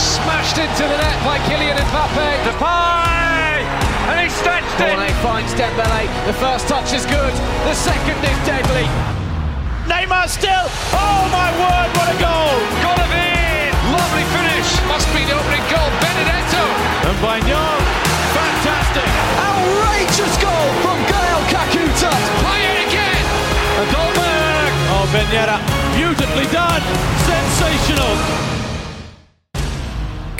Smashed into the net by Kylian Mbappe. Depay! And he stretched it! Cornet finds Dembele. The first touch is good. The second is deadly. Neymar still. Oh my word, what a goal! Golovin! Lovely finish. Must be the opening goal. Benedetto. And Bagnon, fantastic. Outrageous goal from Gael Kakuta. Play it again. A Dolberg. Oh, Ben Yedder, beautifully done. Sensational.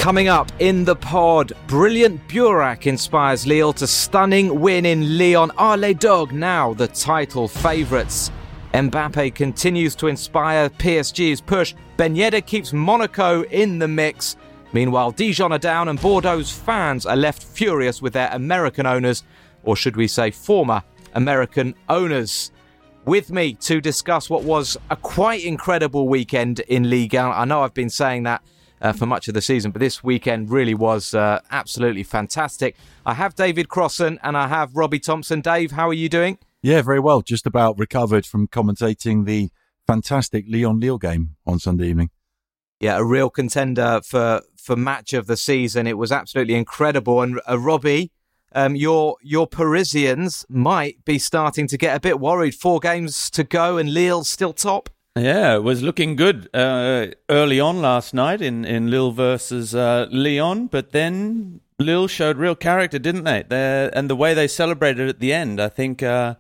Coming up in the pod, brilliant Burak inspires Lille to stunning win in Lyon. Are les Dogues now the title favourites? Mbappe continues to inspire PSG's push. Ben Yedder keeps Monaco in the mix. Meanwhile, Dijon are down and Bordeaux's fans are left furious with their American owners, or should we say former American owners. With me to discuss what was a quite incredible weekend in Ligue 1. I know I've been saying that uh, for much of the season, but this weekend really was uh, absolutely fantastic. I have David Crossan and I have Robbie Thompson. Dave, how are you doing? Yeah, very well. Just about recovered from commentating the fantastic Lyon Lille game on Sunday evening. Yeah, a real contender for for match of the season. It was absolutely incredible. And uh, Robbie, um, your your Parisians might be starting to get a bit worried. Four games to go, and Lille still top. Yeah, it was looking good uh, early on last night in, in Lille versus uh, Lyon, but then Lille showed real character, didn't they? They're, and the way they celebrated at the end, I think, uh,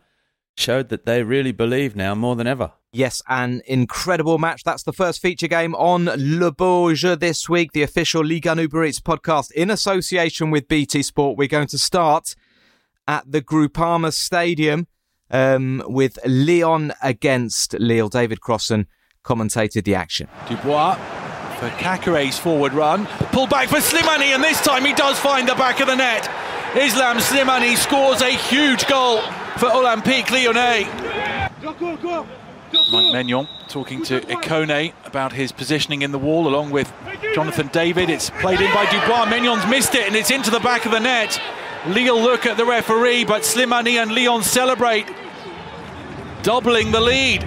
showed that they really believe now more than ever. Yes, an incredible match. That's the first feature game on Le Jeu this week, the official Ligue 1 Uber Eats podcast in association with BT Sport. We're going to start at the Groupama Stadium um, with Lyon against Lille. David Crossan commentated the action. Dubois for Caqueret's forward run. Pull back for Slimani, and this time he does find the back of the net. Islam Slimani scores a huge goal for Olympique Lyonnais. Mike Maignan talking to Ikone about his positioning in the wall along with Jonathan David. It's played in by Dubois. Maignan's missed it and it's into the back of the net. Lille look at the referee, but Slimani and Lyon celebrate, doubling the lead.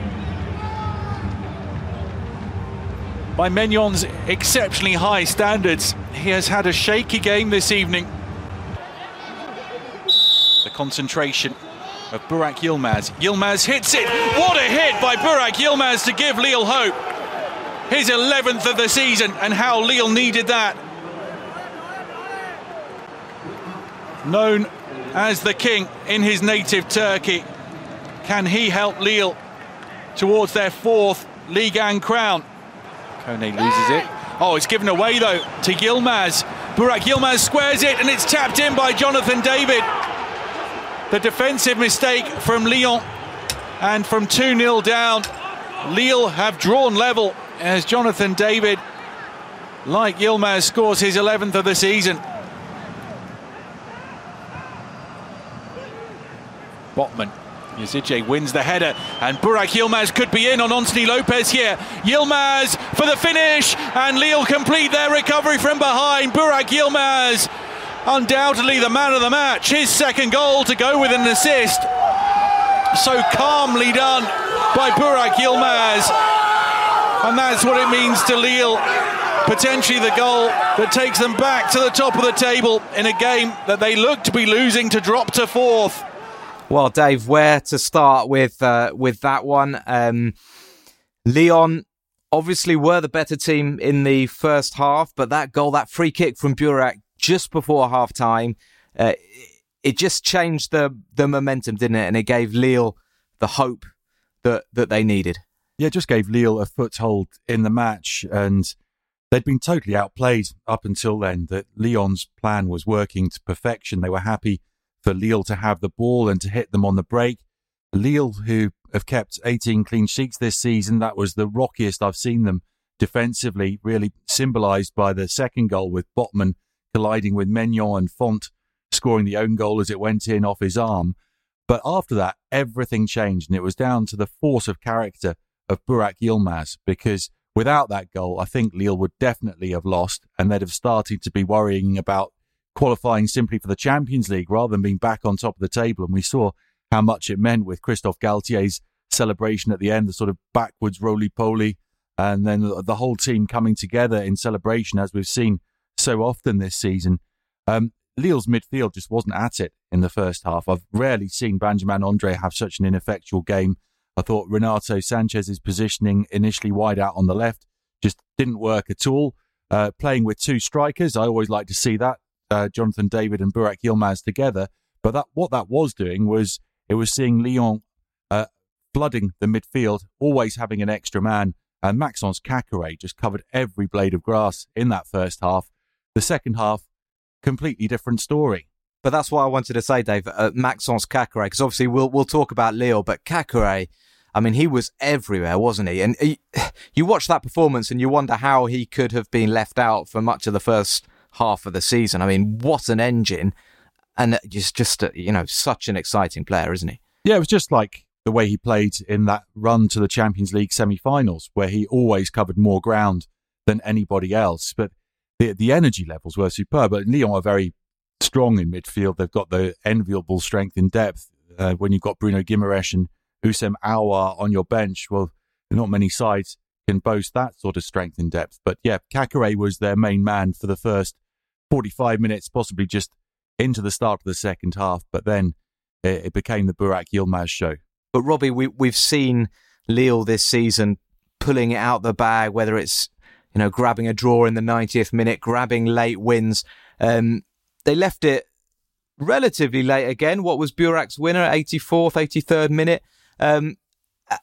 By Maignan's exceptionally high standards, he has had a shaky game this evening. The concentration of Burak Yilmaz. Yilmaz hits it. What a hit by Burak Yilmaz to give Lille hope. His 11th of the season, and how Lille needed that. Known as the king in his native Turkey, can he help Lille towards their fourth Ligue 1 crown? Kone loses it. Oh, it's given away though to Yilmaz. Burak Yilmaz squares it and it's tapped in by Jonathan David. The defensive mistake from Lyon and from 2 0 down. Lille have drawn level as Jonathan David, like Yilmaz, scores his 11th of the season. Botman. Yazici wins the header, and Burak Yilmaz could be in on Anthony Lopes here. Yilmaz for the finish, and Lille complete their recovery from behind. Burak Yilmaz, undoubtedly the man of the match. His second goal to go with an assist. So calmly done by Burak Yilmaz, and that's what it means to Lille. Potentially the goal that takes them back to the top of the table in a game that they look to be losing to drop to fourth. Well, Dave, where to start with uh, with that one? Um, Lyon obviously were the better team in the first half, but that goal, that free kick from Burak just before half time, uh, it just changed the the momentum, didn't it? And it gave Lille the hope that that they needed. Yeah, it just gave Lille a foothold in the match, and they'd been totally outplayed up until then. That Lyon's plan was working to perfection. They were happy for Lille to have the ball and to hit them on the break. Lille, who have kept 18 clean sheets this season, that was the rockiest I've seen them defensively, really symbolised by the second goal with Botman colliding with Maignan and Fonte scoring the own goal as it went in off his arm. But after that, everything changed, and it was down to the force of character of Burak Yilmaz, because without that goal, I think Lille would definitely have lost, and they'd have started to be worrying about qualifying simply for the Champions League rather than being back on top of the table. And we saw how much it meant with Christophe Galtier's celebration at the end, the sort of backwards roly poly and then the whole team coming together in celebration, as we've seen so often this season. Um, Lille's midfield just wasn't at it in the first half. I've rarely seen Benjamin Andre have such an ineffectual game. I thought Renato Sanches's positioning initially wide out on the left just didn't work at all. Uh, playing with two strikers, I always like to see that uh, Jonathan David and Burak Yilmaz together. But that what that was doing was it was seeing Lyon uh, flooding the midfield, always having an extra man. And Maxence Caqueret just covered every blade of grass in that first half. The second half, completely different story. But that's what I wanted to say, Dave, uh, Maxence Caqueret, because obviously we'll we'll talk about Lille, but Caqueret, I mean, he was everywhere, wasn't he? And he, you watch that performance and you wonder how he could have been left out for much of the first half of the season. I mean, what an engine! And he's just, a, you know, such an exciting player, isn't he? Yeah, it was just like the way he played in that run to the Champions League semi-finals, where he always covered more ground than anybody else. But the the energy levels were superb. But Lyon are very strong in midfield. They've got the enviable strength in depth. Uh, when you've got Bruno Guimaraes and Houssem Aouar on your bench, well, not many sides can boast that sort of strength in depth. But yeah, Caqueret was their main man for the first 45 minutes, possibly just into the start of the second half. But then it, it became the Burak Yilmaz show. But Robbie, we, we've seen Lille this season pulling it out the bag, whether it's you know, grabbing a draw in the 90th minute, grabbing late wins. Um, they left it relatively late again. What was Burak's winner, 84th, 83rd minute? Um, uh,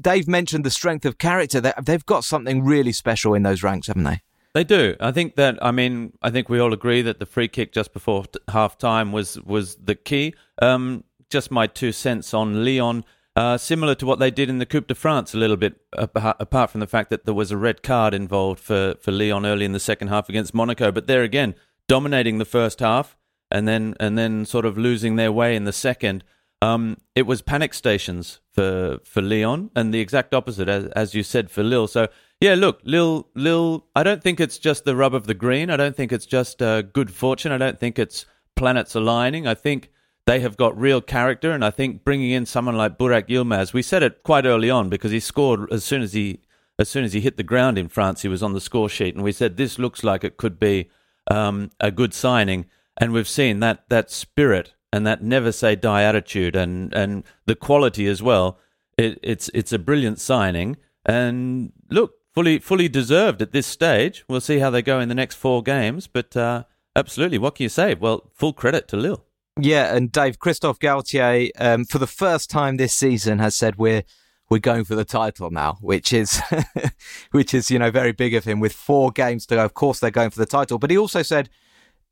Dave mentioned the strength of character. They, they've got something really special in those ranks, haven't they? They do. I think that. I mean, I think we all agree that the free kick just before half time was was the key. Um, just my two cents on Lyon. Uh, similar to what they did in the Coupe de France, a little bit, apart from the fact that there was a red card involved for, for Lyon early in the second half against Monaco. But there again, dominating the first half and then and then sort of losing their way in the second. Um, it was panic stations for for Lyon, and the exact opposite, as, as you said, for Lille. So yeah, look, Lil, Lille. I don't think it's just the rub of the green. I don't think it's just uh, good fortune. I don't think it's planets aligning. I think they have got real character, and I think bringing in someone like Burak Yilmaz, we said it quite early on because he scored as soon as he as soon as he hit the ground in France, he was on the score sheet, and we said this looks like it could be um, a good signing, and we've seen that that spirit and that never say die attitude and and the quality as well. It, it's it's a brilliant signing, and look, fully fully deserved at this stage. We'll see how they go in the next four games, but uh, absolutely, what can you say? Well, full credit to Lille. Yeah, and Dave Christophe Galtier, um, for the first time this season, has said we're we're going for the title now, which is which is you know very big of him. With four games to go, of course they're going for the title. But he also said,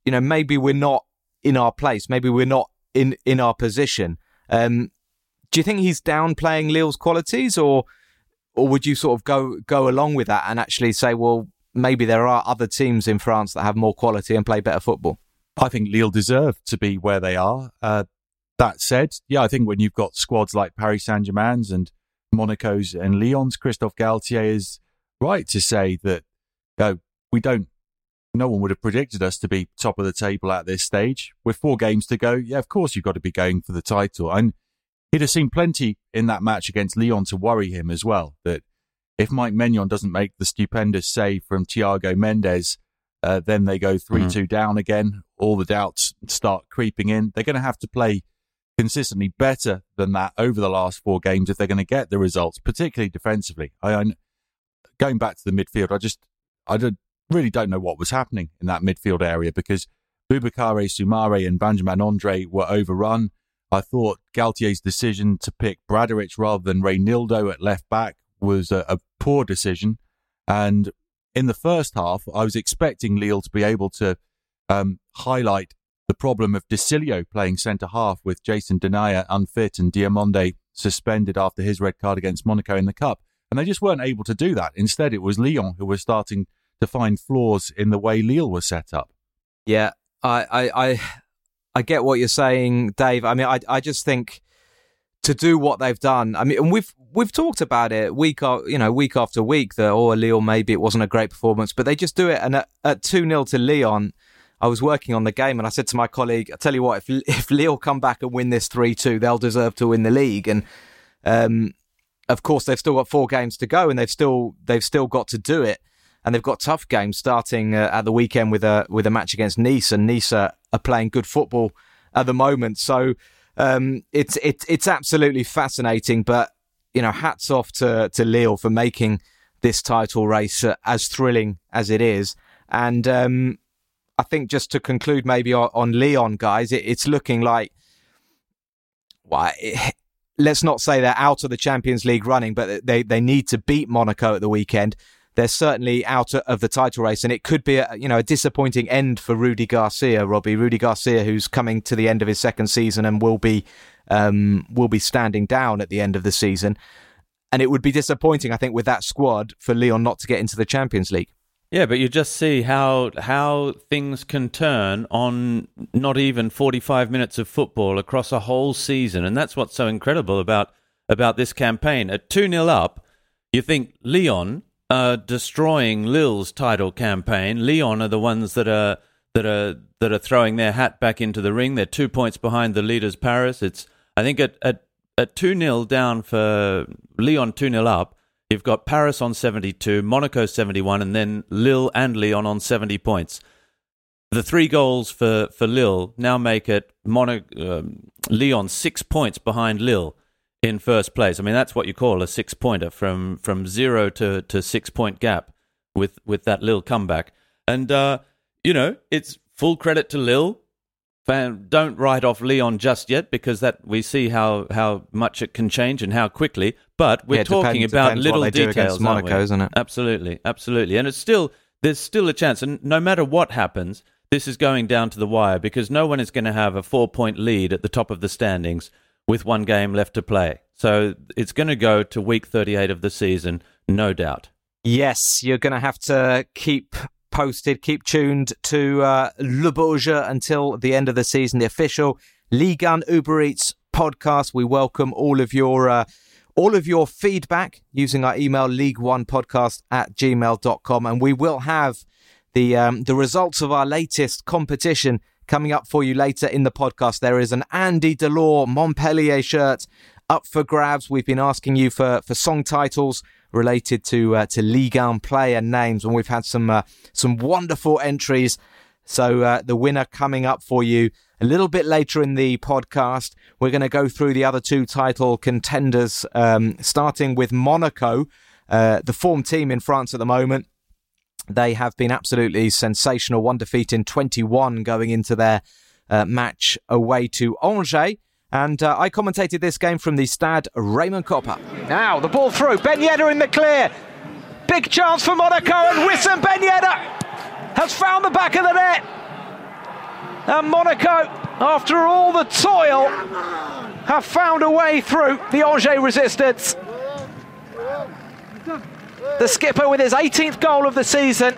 you know, maybe we're not in our place, maybe we're not in in our position. Um, do you think he's downplaying Lille's qualities, or or would you sort of go go along with that and actually say, well, maybe there are other teams in France that have more quality and play better football? I think Lille deserve to be where they are. Uh, that said, yeah, I think when you've got squads like Paris Saint Germain's and Monaco's and Lyon's, Christophe Galtier is right to say that uh, we don't. No one would have predicted us to be top of the table at this stage. With four games to go, yeah, of course you've got to be going for the title. And he'd have seen plenty in that match against Lyon to worry him as well. That if Mike Maignan doesn't make the stupendous save from Thiago Mendes, uh, then they go 3 mm-hmm. 2 down again. All the doubts start creeping in. They're going to have to play consistently better than that over the last four games if they're going to get the results, particularly defensively. I, I going back to the midfield, I just I did, really don't know what was happening in that midfield area because Boubakary Soumare and Benjamin Andre were overrun. I thought Galtier's decision to pick Bradaric rather than Reinildo at left back was a, a poor decision. And in the first half, I was expecting Lille to be able to um, highlight the problem of De Sciglio playing centre half with Jason Denayer unfit and Diomande suspended after his red card against Monaco in the Cup. And they just weren't able to do that. Instead, it was Lyon who was starting to find flaws in the way Lille was set up. Yeah, I, I, I, I get what you're saying, Dave. I mean, I, I just think to do what they've done. I mean, and we've we've talked about it week you know week after week that oh Lyon maybe it wasn't a great performance, but they just do it. And at, at two 0 to Lyon, I was working on the game and I said to my colleague, "I tell you what, if if Lille come back and win this three two, they'll deserve to win the league." And um, of course, they've still got four games to go, and they've still they've still got to do it, and they've got tough games starting uh, at the weekend with a with a match against Nice, and Nice are, are playing good football at the moment. So um, it's it's it's absolutely fascinating. But you know, hats off to to Lille for making this title race uh, as thrilling as it is, and um, I think just to conclude, maybe on, on Lyon, guys, it, it's looking like. Well, let's not say they're out of the Champions League running, but they, they need to beat Monaco at the weekend. They're certainly out of the title race, and it could be a, you know a disappointing end for Rudy Garcia, Robbie. Rudy Garcia, who's coming to the end of his second season and will be um, will be standing down at the end of the season, and it would be disappointing, I think, with that squad for Lyon not to get into the Champions League. Yeah, but you just see how how things can turn on not even 45 minutes of football across a whole season, and that's what's so incredible about about this campaign. At 2-0 up, you think Lyon are destroying Lille's title campaign. Lyon are the ones that are that are that are throwing their hat back into the ring. They're 2 points behind the leaders Paris. It's I think at at at 2-0 down for Lyon 2-0 up, You've got Paris on 72, Monaco 71, and then Lille and Lyon on 70 points. The three goals for, for Lille now make it Mono, um, Lyon six points behind Lille in first place. I mean, that's what you call a six pointer from, from zero to, to six point gap with, with that Lille comeback. And, uh, you know, it's full credit to Lille don't write off Lyon just yet because that we see how, how much it can change and how quickly. But we're Yeah, talking depends- about depends little what they do details? Monaco, isn't it? Absolutely, absolutely. And it's still there's still a chance, and no matter what happens, this is going down to the wire because no one is going to have a four point lead at the top of the standings with one game left to play. So it's going to go to week 38 of the season, no doubt. Yes, you're going to have to keep posted, keep tuned to uh, Le Bourget until the end of the season, the official Ligue 1 Uber Eats podcast. We welcome all of your uh, all of your feedback using our email league one podcast at gmail.com and we will have the um, the results of our latest competition coming up for you later in the podcast. There is an Andy Delort Montpellier shirt up for grabs. We've been asking you for for song titles related to uh, to Ligue 1 player names, and we've had some uh, some wonderful entries. So uh, the winner coming up for you a little bit later in the podcast. We're going to go through the other two title contenders, um, starting with Monaco, uh, the form team in France at the moment. They have been absolutely sensational. One defeat in 21 going into their uh, match away to Angers. And uh, I commentated this game from the Stade Raymond Kopa. Now the ball through. Ben Yedder in the clear. Big chance for Monaco and Wissam Ben Yedder has found the back of the net. And Monaco, after all the toil, have found a way through the Angers resistance. The skipper with his 18th goal of the season.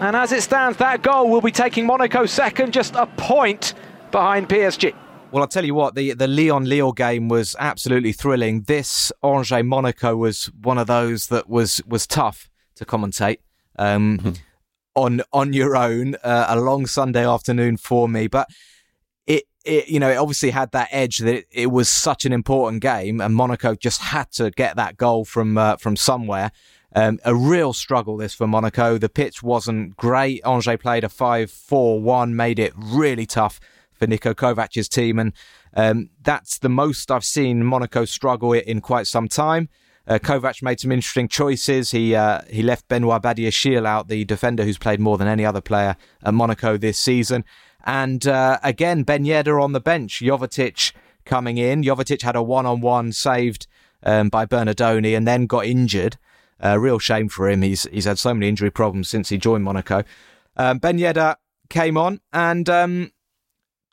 And as it stands, that goal will be taking Monaco second, just a point behind PSG. Well, I'll tell you what, the, the Lyon Lille game was absolutely thrilling. This Angers Monaco was one of those that was, was tough to commentate um, on on your own, uh, a long Sunday afternoon for me. But it, it, you know, it obviously had that edge that it, it was such an important game, and Monaco just had to get that goal from uh, from somewhere. Um, a real struggle this for Monaco. The pitch wasn't great. Angers played a 5-4-1, made it really tough for Niko Kovac's team, and um, that's the most I've seen Monaco struggle in quite some time. Uh, Kovac made some interesting choices. He uh, he left Benoit Badiashile out, the defender who's played more than any other player at Monaco this season. And uh, again, Ben Yedder on the bench. Jovetic coming in. Jovetic had a one-on-one saved um, by Bernardoni and then got injured. A real shame for him. He's he's had so many injury problems since he joined Monaco. Um, ben Yedder came on and um,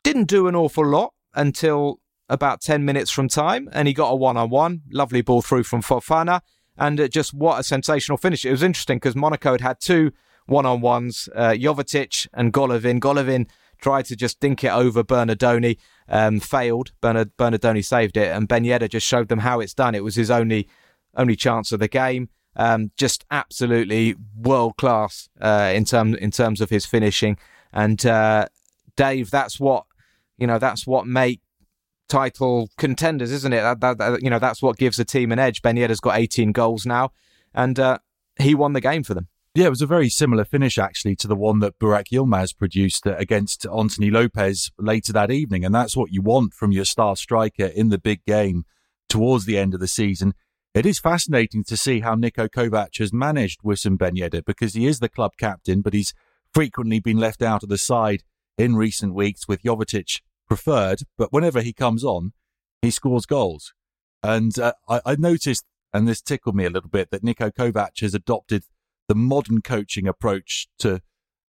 didn't do an awful lot until about 10 minutes from time, and he got a one on one. Lovely ball through from Fofana, and uh, just what a sensational finish. It was interesting because Monaco had had two one on ones, uh, Jovetic and Golovin. Golovin tried to just dink it over Bernardoni, um, failed. Bernard, Bernardoni saved it, and Ben Yedder just showed them how it's done. It was his only only chance of the game. Um, just absolutely world class uh, in terms in terms of his finishing. And uh, Dave, that's what you know. That's what make title contenders, isn't it? That, that, that, you know, that's what gives a team an edge. Ben Yedder's got 18 goals now, and uh, he won the game for them. Yeah, it was a very similar finish actually to the one that Burak Yilmaz produced against Anthony Lopes later that evening. And that's what you want from your star striker in the big game towards the end of the season. It is fascinating to see how Niko Kovac has managed Wissam Ben Yedder because he is the club captain, but he's frequently been left out of the side in recent weeks with Jovetic preferred. But whenever he comes on, he scores goals. And uh, I, I noticed, and this tickled me a little bit, that Niko Kovac has adopted the modern coaching approach to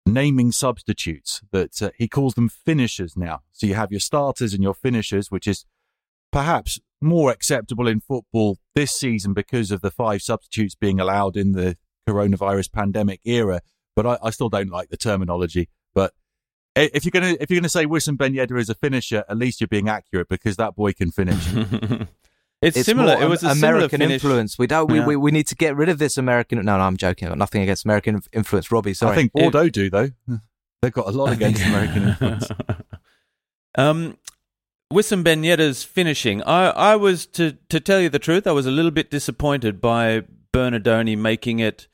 naming substitutes that uh, he calls them finishers now. So you have your starters and your finishers, which is perhaps more acceptable in football this season because of the five substitutes being allowed in the coronavirus pandemic era. But I, I still don't like the terminology. But if you're gonna if you're gonna say Wissam Ben Yedder is a finisher, at least you're being accurate because that boy can finish. It's, It's similar. It was a American similar influence. We don't. We, Yeah. we, we need to get rid of this American. No, no, I'm joking. I've got nothing against American influence. Robbie, sorry. I think Bordeaux do though. They've got a lot against American influence. um, Wissam Ben Yedder's finishing. I, I was to to tell you the truth. I was a little bit disappointed by Bernardoni making it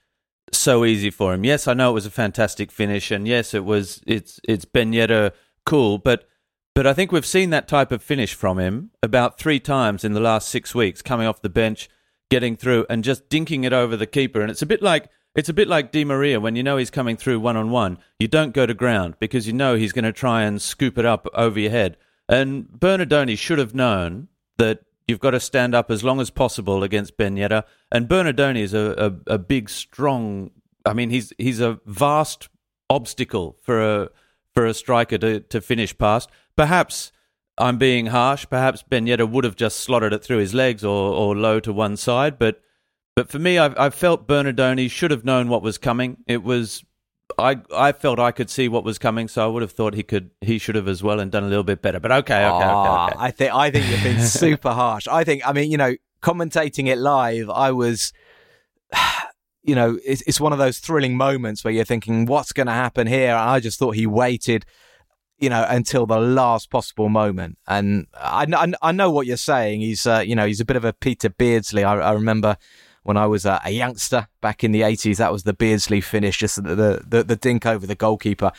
so easy for him. Yes, I know it was a fantastic finish, and yes, it was. It's it's Ben cool, but but I think we've seen that type of finish from him about three times in the last six weeks, coming off the bench, getting through, and just dinking it over the keeper. And it's a bit like it's a bit like Di Maria when you know he's coming through one on one. You don't go to ground because you know he's going to try and scoop it up over your head. And Bernardoni should have known that you've got to stand up as long as possible against Ben Yedder. And Bernardoni is a, a, a big, strong. I mean, he's he's a vast obstacle for a for a striker to, to finish past. Perhaps I'm being harsh. Perhaps Ben Yedder would have just slotted it through his legs or, or low to one side. But but for me, I, I felt Bernardoni should have known what was coming. It was I I felt I could see what was coming, so I would have thought he could he should have as well and done a little bit better. But okay, okay, Ah, okay, okay. I think I think you've been super harsh. I think I mean you know commentating it live, I was. You know, it's, it's one of those thrilling moments where you're thinking, "What's going to happen here?" And I just thought he waited, you know, until the last possible moment. And I, I, I know what you're saying. He's, uh, you know, he's a bit of a Peter Beardsley. I, I remember when I was a, a youngster back in the 80s, that was the Beardsley finish, just the, the, the, dink over the goalkeeper.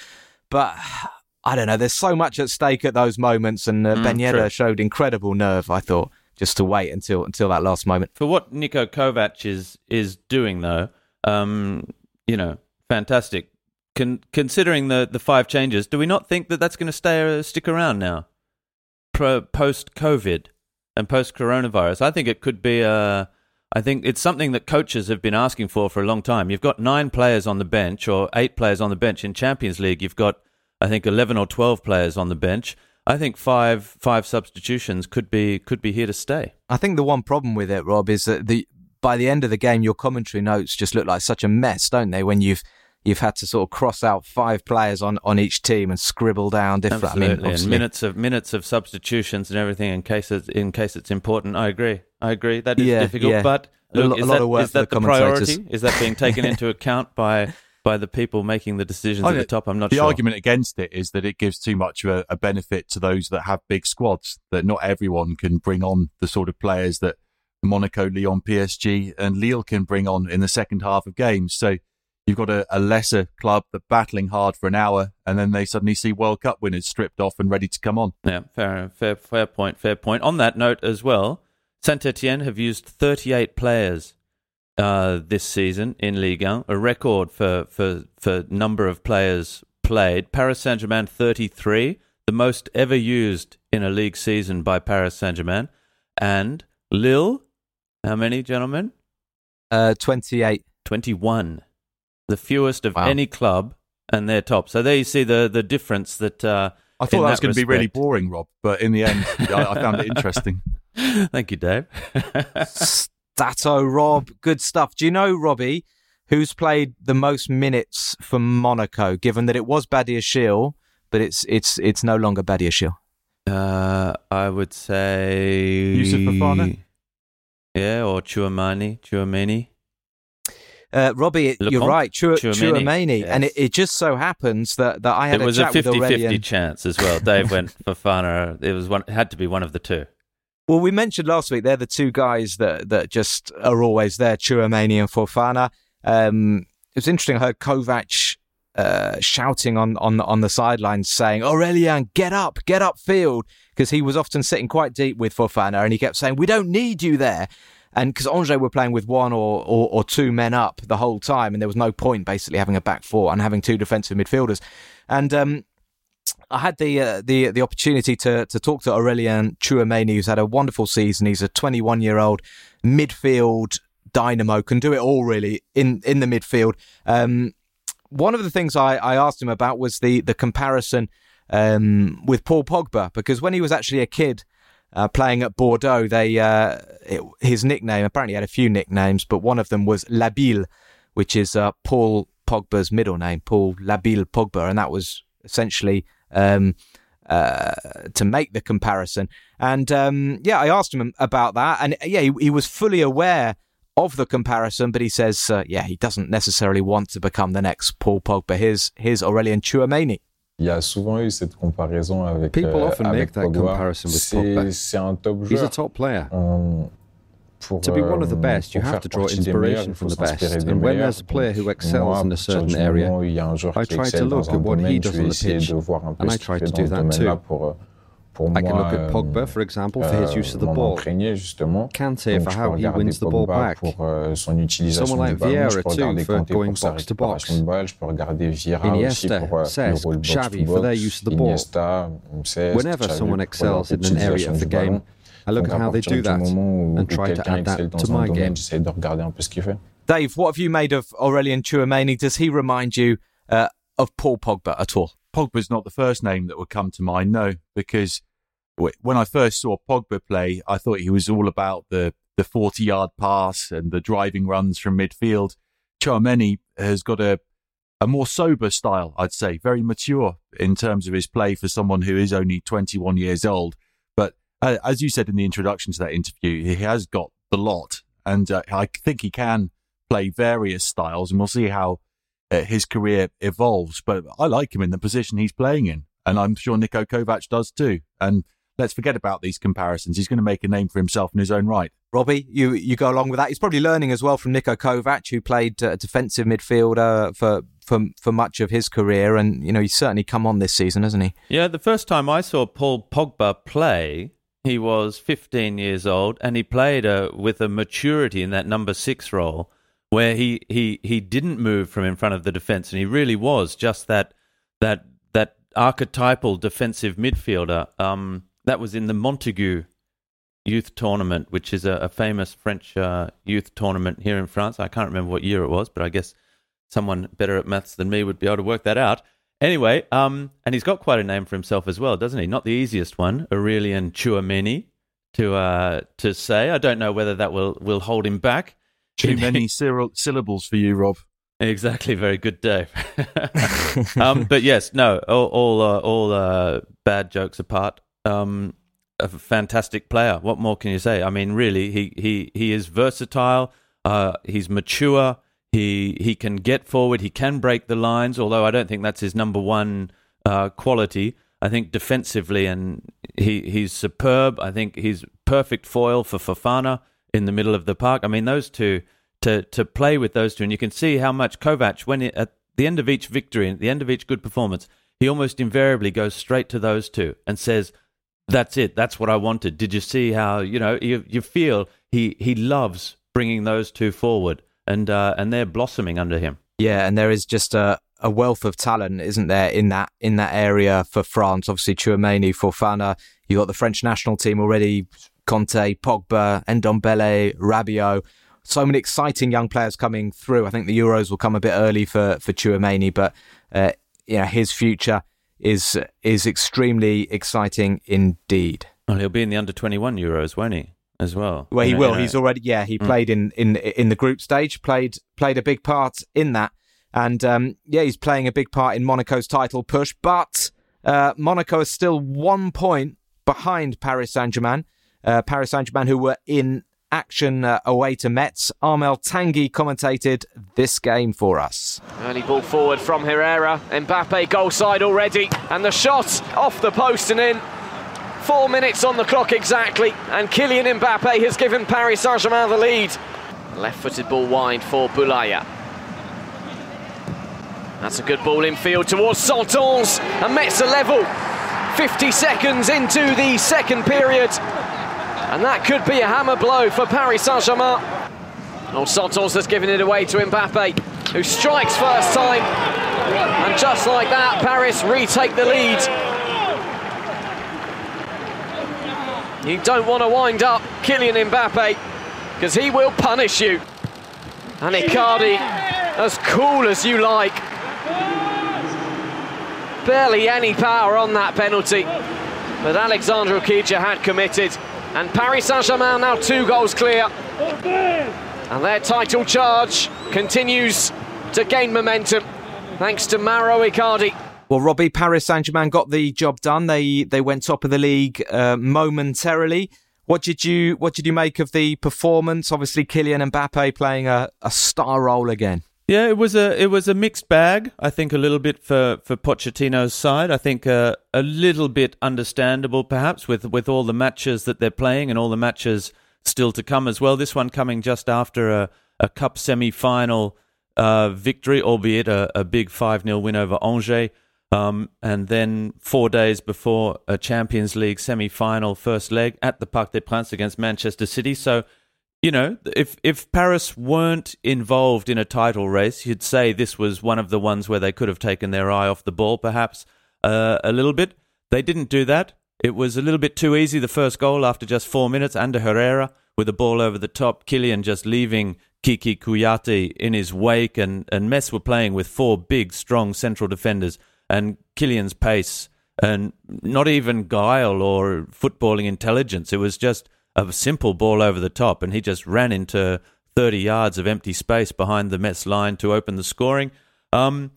But I don't know. There's so much at stake at those moments, and uh, Mm, Ben Yedder showed incredible nerve. I thought just to wait until until that last moment. For what Niko Kovac is is doing though, um, you know, fantastic. Con- considering the the five changes, do we not think that that's going to stay uh, stick around now, Pro- post COVID and post coronavirus? I think it could be a. I think it's something that coaches have been asking for for a long time. You've got nine players on the bench or eight players on the bench in Champions League. You've got, I think, eleven or twelve players on the bench. I think five five substitutions could be could be here to stay. I think the one problem with it, Rob, is that the by the end of the game, your commentary notes just look like such a mess, don't they? When you've you've had to sort of cross out five players on, on each team and scribble down different. Absolutely, I mean, minutes of minutes of substitutions and everything in case it's, in case it's important. I agree. I agree. That is Yeah, difficult, yeah. but A look, lo- a is lot that, of work is for that the the, priority? Is that being taken into account by by the people making the decisions I at the top? I'm not the sure. The argument against it is that it gives too much of a, a benefit to those that have big squads. That not everyone can bring on the sort of players that Monaco, Lyon, PSG, and Lille can bring on in the second half of games. So you've got a, a lesser club that battling hard for an hour, and then they suddenly see World Cup winners stripped off and ready to come on. Yeah, fair, fair, fair point. Fair point. On that note, as well, Saint Etienne have used 38 players uh, this season in Ligue 1, a record for, for, for number of players played. Paris Saint Germain 33, the most ever used in a league season by Paris Saint Germain, and Lille, how many gentlemen? uh, twenty eight. 21, the fewest of Wow. any club, and they're top. So there you see the the difference that. Uh, I thought that was going to be really boring, Rob, but in the end, I, I found it interesting. Thank you, Dave. Stato, Rob, good stuff. Do you know Robbie, who's played the most minutes for Monaco? Given that it was Badiashile, but it's it's it's no longer Badiashile. Uh, I would say Youssouf Fofana? Yeah, or Chouameni, Chouameni. Uh, Robbie, you're right. Chua- Chouameni. yes. And it, it just so happens that, that I had It a was a chat with 50 50 Aurelien. chance as well. Dave went for Fana. It was one, it had to be one of the two. Well, we mentioned last week they're the two guys that, that just are always there, Chouameni and Fofana. Um, it was interesting. I heard Kovac uh, shouting on, on, on the sidelines saying, Aurelien, get up, get up field, because he was often sitting quite deep with Fofana and he kept saying, we don't need you there. And because Angers were playing with one or, or, or two men up the whole time, and there was no point basically having a back four and having two defensive midfielders. And um, I had the uh, the the opportunity to to talk to Aurelien Chouameni, who's had a wonderful season. He's a 21 year old midfield dynamo, can do it all really in in the midfield. Um, one of the things I, I asked him about was the the comparison um, with Paul Pogba because when he was actually a kid. Uh, playing at Bordeaux, they uh, it, his nickname apparently had a few nicknames, but one of them was Labile, which is uh, Paul Pogba's middle name, Paul Labile Pogba, and that was essentially um, uh, to make the comparison. And um, yeah, I asked him about that, and yeah, he, he was fully aware of the comparison, but he says, uh, yeah, he doesn't necessarily want to become the next Paul Pogba. Here's here's Aurelien Chouameni. Il y a souvent eu cette comparaison avec People euh, often avec make that comparison with C'est- Pogba. C'est un top He's a top player. Pour, To be one of the euh, best, you have to draw partie des meilleurs, inspiration from the best. And when there's a player who excels in a certain area, moment où il y a un joueur I try to look at what he does on the pitch, de voir un peu and I try to do that too. euh, I can look at Pogba, euh, for example, for his use of the ball. imprégner, justement. Kante for how he wins the ball back. euh, Someone like Vieira too, for going box to box. de balle, je peux regarder Vieira aussi Iniesta, euh, Cesc, Xavi for their use of the ball. Whenever someone excels in an area of the game, I look Donc, at how they do that où and try to add that to my game. j'essaie de regarder un peu ce qu'il fait. Dave, what have you made of Aurelien Chouameni? Does he remind you uh, of Paul Pogba at all? Pogba's not the first name that would come to mind, no, because when I first saw Pogba play, I thought he was all about the, the 40 yard pass and the driving runs from midfield. Chouameni has got a, a more sober style, I'd say, very mature in terms of his play for someone who is only 21 years old. But uh, as you said in the introduction to that interview, he has got the lot, and uh, I think he can play various styles, and we'll see how uh, his career evolves. But I like him in the position he's playing in, and I'm sure Niko Kovac does too. And let's forget about these comparisons. He's going to make a name for himself in his own right. Robbie, you, you go along with that. He's probably learning as well from Niko Kovac, who played uh, defensive midfielder for, for for much of his career, and you know he's certainly come on this season, hasn't he? Yeah, the first time I saw Paul Pogba play, he was 15 years old, and he played uh, with a maturity in that number six role where he, he, he didn't move from in front of the defence, and he really was just that that that archetypal defensive midfielder. Um, that was in the Montaigu Youth Tournament, which is a, a famous French uh, youth tournament here in France. I can't remember what year it was, but I guess someone better at maths than me would be able to work that out. Anyway, um, and he's got quite a name for himself as well, doesn't he? Not the easiest one, Aurelien Chouameni, to uh, to say. I don't know whether that will will hold him back. Too many syl- syllables for you, Rob. Exactly. Very good, Dave. um, but yes, no. All all, uh, all uh, bad jokes apart, um, a fantastic player. What more can you say? I mean, really, he he he is versatile. Uh, he's mature. He he can get forward. He can break the lines. Although I don't think that's his number one uh, quality. I think defensively, and he he's superb. I think he's perfect foil for Fofana in the middle of the park. I mean, those two to to play with those two, and you can see how much Kovac, when at the end of each victory, at the end of each good performance, he almost invariably goes straight to those two and says, "That's it. That's what I wanted." Did you see how you know you you feel he he loves bringing those two forward, and uh, and they're blossoming under him. Yeah, and there is just a, a wealth of talent, isn't there, in that in that area for France? Obviously, Chouameni, Fofana. You got the French national team already: Kante, Pogba, Ndombele, Rabiot. So many exciting young players coming through. I think the Euros will come a bit early for for Chouameni, but uh, yeah, his future is is extremely exciting indeed. Well, he'll be in the under twenty one Euros, won't he? As well. Well, he You will. you know. He's already yeah. He played in in in the group stage. Played played a big part in that, and um, yeah, he's playing a big part in Monaco's title push. But uh, Monaco is still one point behind Paris Saint Germain. Uh, Paris Saint Germain, who were in action uh, away to Metz. Armel Tanguy commentated this game for us. Early ball forward from Herrera. Mbappe goal side already. And the shot off the post and in. Four minutes on the clock exactly. And Kylian Mbappe has given Paris Saint-Germain the lead. Left-footed ball wide for Boulaya. That's a good ball in field towards Centonze. And Metz a level. 50 seconds into the second period. And that could be a hammer blow for Paris Saint-Germain. Oh, Santos has given it away to Mbappe, who strikes first time. And just like that, Paris retake the lead. You don't want to wind up Kylian Mbappe, because he will punish you. And Icardi, as cool as you like. Barely any power on that penalty. But Alexandre Oukidja had committed. And Paris Saint-Germain now two goals clear. And their title charge continues to gain momentum thanks to Mauro Icardi. Well, Robbie, Paris Saint-Germain got the job done. They they went top of the league uh, momentarily. What did you what did you make of the performance? Obviously, Kylian Mbappe playing a, a star role again. Yeah, it was a it was a mixed bag. I think a little bit for for Pochettino's side. I think uh, a little bit understandable, perhaps, with with all the matches that they're playing and all the matches still to come as well. This one coming just after a a cup semi final uh, victory, albeit a, a big five 0 win over Angers. Um, and then four days before a Champions League semi final first leg at the Parc des Princes against Manchester City. So you know, if if Paris weren't involved in a title race, you'd say this was one of the ones where they could have taken their eye off the ball, perhaps uh, a little bit. They didn't do that. It was a little bit too easy. The first goal after just four minutes, Ander Herrera with a ball over the top, Kylian just leaving Kiki Kouyaté in his wake, and and Metz were playing with four big, strong central defenders, and Kylian's pace and not even guile or footballing intelligence. It was just a simple ball over the top, and he just ran into 30 yards of empty space behind the Metz line to open the scoring. Um,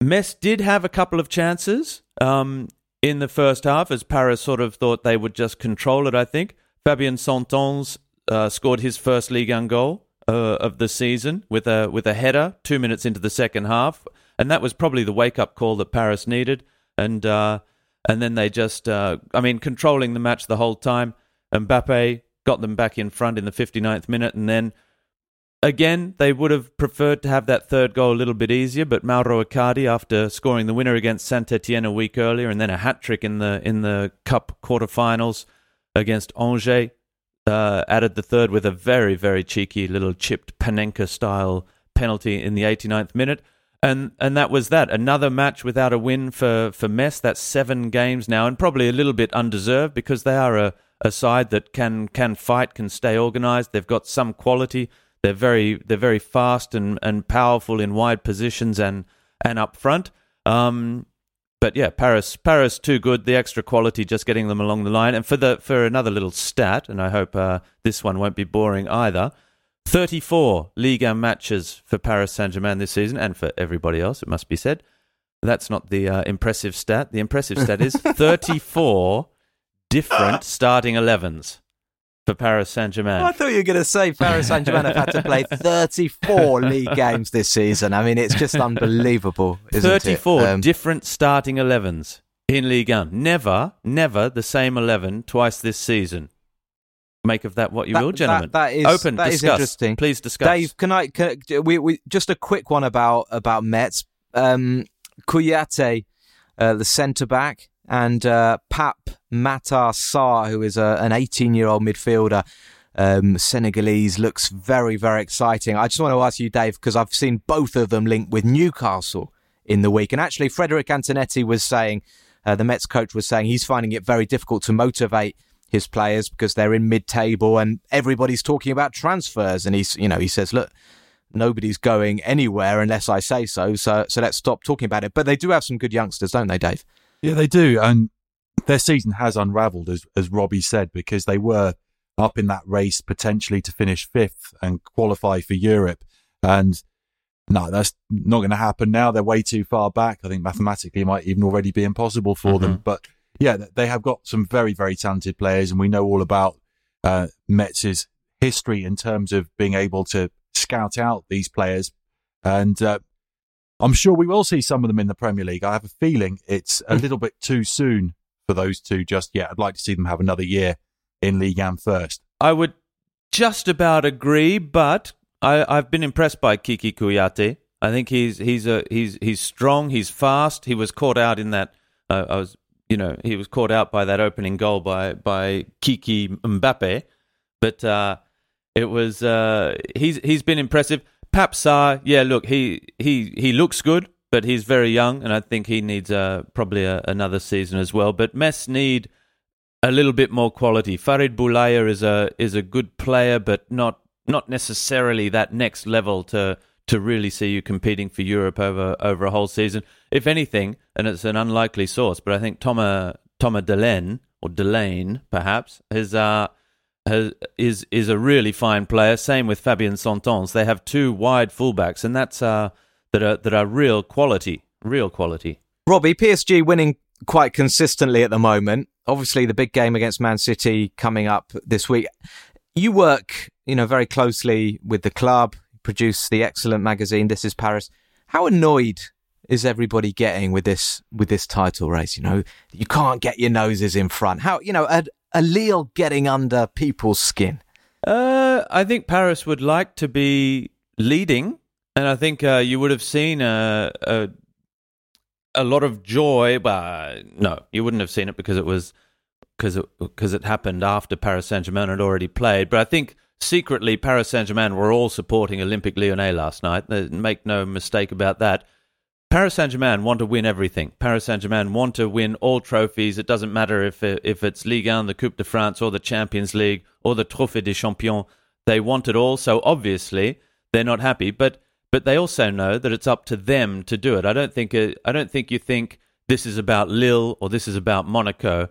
Metz did have a couple of chances um, in the first half, as Paris sort of thought they would just control it, I think. Fabien Centonze uh, scored his first Ligue 1 goal uh, of the season with a, with a header two minutes into the second half, and that was probably the wake up call that Paris needed. And, uh, and then they just, uh, I mean, controlling the match the whole time. Mbappe got them back in front in the 59th minute, and then again they would have preferred to have that third goal a little bit easier. But Mauro Icardi, after scoring the winner against Saint Etienne a week earlier, and then a hat trick in the in the cup quarterfinals against Angers, uh, added the third with a very very cheeky little chipped Panenka style penalty in the 89th minute. And and that was that. Another match without a win for for Metz. That's seven games now, and probably a little bit undeserved because they are a a side that can can fight, can stay organised. They've got some quality. They're very they're very fast and, and powerful in wide positions and and up front. Um, but yeah, Paris Paris too good. The extra quality just getting them along the line. And for the for another little stat, and I hope uh, this one won't be boring either. 34 Liga matches for Paris Saint Germain this season, and for everybody else, it must be said. That's not the uh, impressive stat. The impressive stat is 34 different starting 11s for Paris Saint Germain. I thought you were going to say Paris Saint Germain have had to play 34 league games this season. I mean, it's just unbelievable, 34 um, different starting 11s in Ligue 1. Never, never the same 11 twice this season. Make of that what you that, will, gentlemen. That, that is open. That discuss. is interesting. Please discuss. Dave, can I? Can, we, we just a quick one about about Metz. Um, Kouyaté, uh, the centre back, and uh, Pape Matar Sarr, who is a, an 18 year old midfielder. Um, Senegalese looks very, very exciting. I just want to ask you, Dave, because I've seen both of them linked with Newcastle in the week. And actually, Frederic Antonetti was saying, uh, the Metz coach was saying he's finding it very difficult to motivate his players because they're in mid table and everybody's talking about transfers. And he's, you know, he says, look, nobody's going anywhere unless I say so. So, so let's stop talking about it. But they do have some good youngsters, don't they, Dave? Yeah, they do. And their season has unravelled, as, as Robbie said, because they were up in that race potentially to finish fifth and qualify for Europe. And no, that's not going to happen now. They're way too far back. I think mathematically it might even already be impossible for mm-hmm. them. But yeah, they have got some very, very talented players, and we know all about uh, Metz's history in terms of being able to scout out these players. And uh, I'm sure we will see some of them in the Premier League. I have a feeling it's a little bit too soon for those two just yet. I'd like to see them have another year in Ligue 1 first. I would just about agree, but I, I've been impressed by Kiki Kouyaté. I think he's he's a he's he's strong. He's fast. He was caught out in that. Uh, I was you know he was caught out by that opening goal by by Kiki Mbappe, but uh, it was uh, he's he's been impressive. Pape Sarr, yeah, look, he he he looks good, but he's very young, and I think he needs uh, probably a, another season as well. But Metz need a little bit more quality. Farid Boulaya is a is a good player, but not not necessarily that next level to to really see you competing for Europe over over a whole season. If anything, and it's an unlikely source, but I think Thomas Thomas Delanne or Delane perhaps is uh has, is is a really fine player. Same with Fabien Centonze. They have two wide fullbacks, and that's uh that are that are real quality, real quality. Robbie, PSG winning quite consistently at the moment. Obviously, the big game against Man City coming up this week. You work, you know, very closely with the club. Produce the excellent magazine. This is Paris. How annoyed is everybody getting with this with this title race? You know, you can't get your noses in front. How you know a, a Lille getting under people's skin? Uh, I think Paris would like to be leading, and I think uh, you would have seen a, a a lot of joy. But no, you wouldn't have seen it because it was because it because it happened after Paris Saint Germain had already played. But I think secretly Paris Saint Germain were all supporting Olympique Lyonnais last night. Make no mistake about that. Paris Saint Germain want to win everything. Paris Saint Germain want to win all trophies. It doesn't matter if if it's Ligue 1, the Coupe de France, or the Champions League, or the Trophée des Champions. They want it all. So obviously they're not happy, but but they also know that it's up to them to do it. I don't think I don't think you think this is about Lille or this is about Monaco.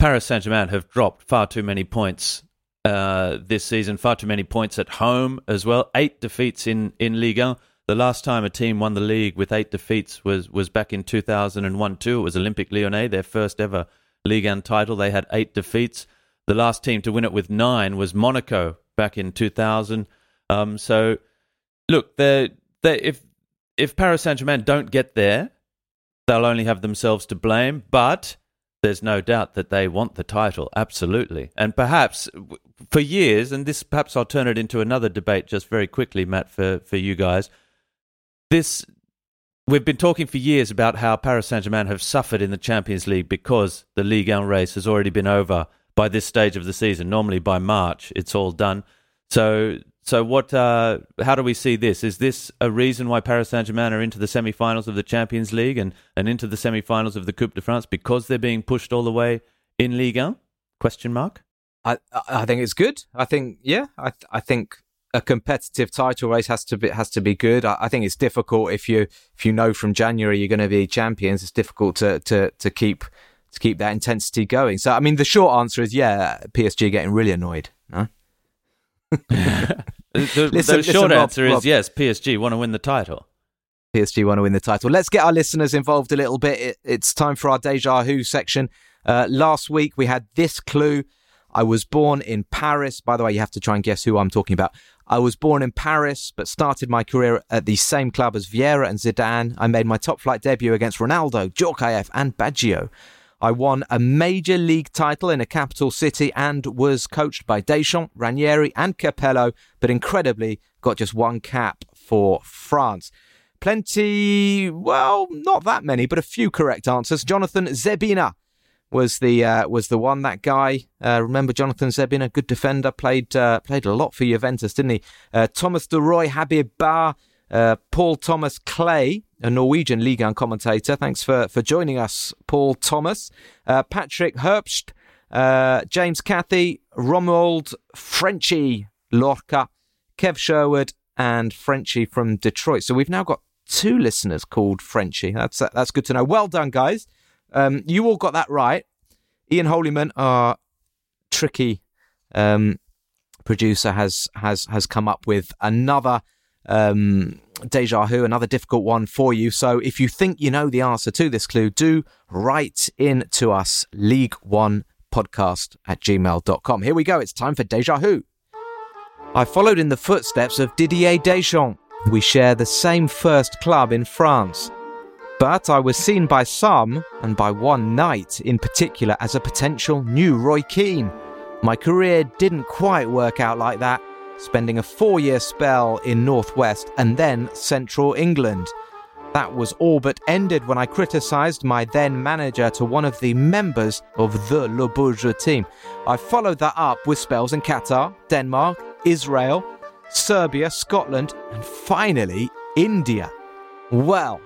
Paris Saint Germain have dropped far too many points uh, this season, far too many points at home as well. Eight defeats in in Ligue 1. The last time a team won the league with eight defeats was was back in 2001 too. It was Olympique Lyonnais, their first ever Ligue 1 title. They had eight defeats. The last team to win it with nine was Monaco back in 2000. Um, so, look, they if if Paris Saint Germain don't get there, they'll only have themselves to blame. But there's no doubt that they want the title, absolutely. And perhaps for years, and this perhaps I'll turn it into another debate just very quickly, Matt, for, for you guys this we've been talking for years about how Paris Saint Germain have suffered in the Champions League because the Ligue 1 race has already been over by this stage of the season. Normally by March, it's all done. So, so what? Uh, how do we see this? Is this a reason why Paris Saint Germain are into the semi-finals of the Champions League and, and into the semi-finals of the Coupe de France because they're being pushed all the way in Ligue 1? Question mark. I I think it's good. I think yeah. I I think a competitive title race has to be has to be good. I, I, think it's difficult if you if you know from January you're going to be champions. It's difficult to to to keep to keep that intensity going. So I mean, the short answer is yeah, PSG getting really annoyed. No? the, the, listen, the short listen, answer Rob, is Rob. yes, PSG want to win the title. PSG want to win the title. Let's get our listeners involved a little bit. It, it's time for our deja vu section. Uh, last week we had this clue. I was born in Paris. By the way, you have to try and guess who I'm talking about. I was born in Paris, but started my career at the same club as Vieira and Zidane. I made my top flight debut against Ronaldo, Djorkaeff, and Baggio. I won a major league title in a capital city and was coached by Deschamps, Ranieri, and Capello, but incredibly got just one cap for France. Plenty, well, not that many, but a few correct answers. Jonathan Zebina was the uh, was the one. That guy, uh, remember Jonathan Zebin, a good defender, played uh, played a lot for Juventus, didn't he? Uh, Thomas de Roy, Habib Ba, uh, Paul Thomas Clay, a Norwegian league 1 commentator. Thanks for for joining us, Paul Thomas, uh, Patrick Herbst, James Cathy, Romuald Frenchy Lorca, Kev Sherwood, and Frenchy from Detroit. So we've now got two listeners called Frenchy. That's that's good to know. Well done, guys. Um, you all got that right. Ian Holyman, our tricky um, producer, has has has come up with another um, deja vu, another difficult one for you. So if you think you know the answer to this clue, do write in to us, League One Podcast at gmail.com. Here we go. It's time for deja vu. I followed in the footsteps of Didier Deschamps. We share the same first club in France. But I was seen by some, and by one knight in particular, as a potential new Roy Keane. My career didn't quite work out like that, spending a four year spell in Northwest and then Central England. That was all but ended when I criticised my then manager to one of the members of the Le Beau Jeu team. I followed that up with spells in Qatar, Denmark, Israel, Serbia, Scotland, and finally India. Well,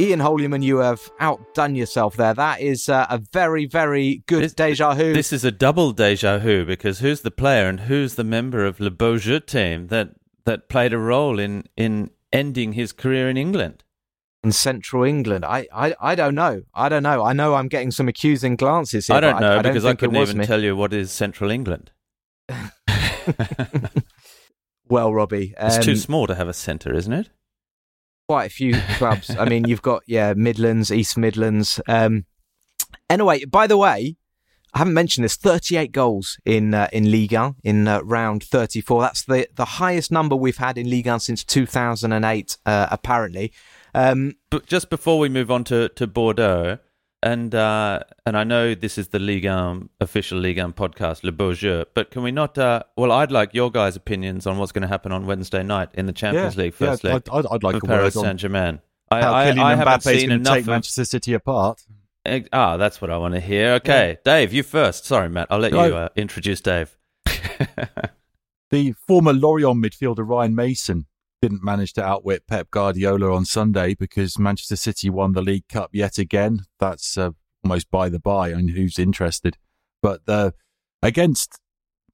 Ian Holyman, you have outdone yourself there. That is uh, a very, very good This- deja vu. This is a double deja vu because who's the player and who's the member of Le Beau Jeu team that, that played a role in, in ending his career in England? in central England. I, I, I don't know. I don't know. I know I'm getting some accusing glances here. I don't know I, because I think it couldn't even me. tell you what is Central England. Well, Robbie, It's um, too small to have a centre, isn't it? Quite a few clubs. I mean, you've got yeah, Midlands, East Midlands. Um, anyway, by the way, I haven't mentioned this: 38 goals in uh, in Ligue 1 in uh, round 34. That's the the highest number we've had in Ligue 1 since 2008, uh, apparently. Um, But just before we move on to, to Bordeaux, and uh, and I know this is the Ligue 1 official Ligue 1 podcast, Le Beau Jeu, but can we not? Uh, well, I'd like your guys' opinions on what's going to happen on Wednesday night in the Champions League yeah, first leg I'd, I'd, like for a Paris Saint Germain. I, I, I haven't seen enough. take Of, Manchester City apart. Ah, that's what I want to hear. Okay, Dave, you first. Sorry, Matt. I'll let Right. you uh, introduce Dave. The former Lorient midfielder Ryan Mason didn't manage to outwit Pep Guardiola on Sunday because Manchester City won the League Cup yet again. That's uh, almost by the by, and who's interested. But uh, against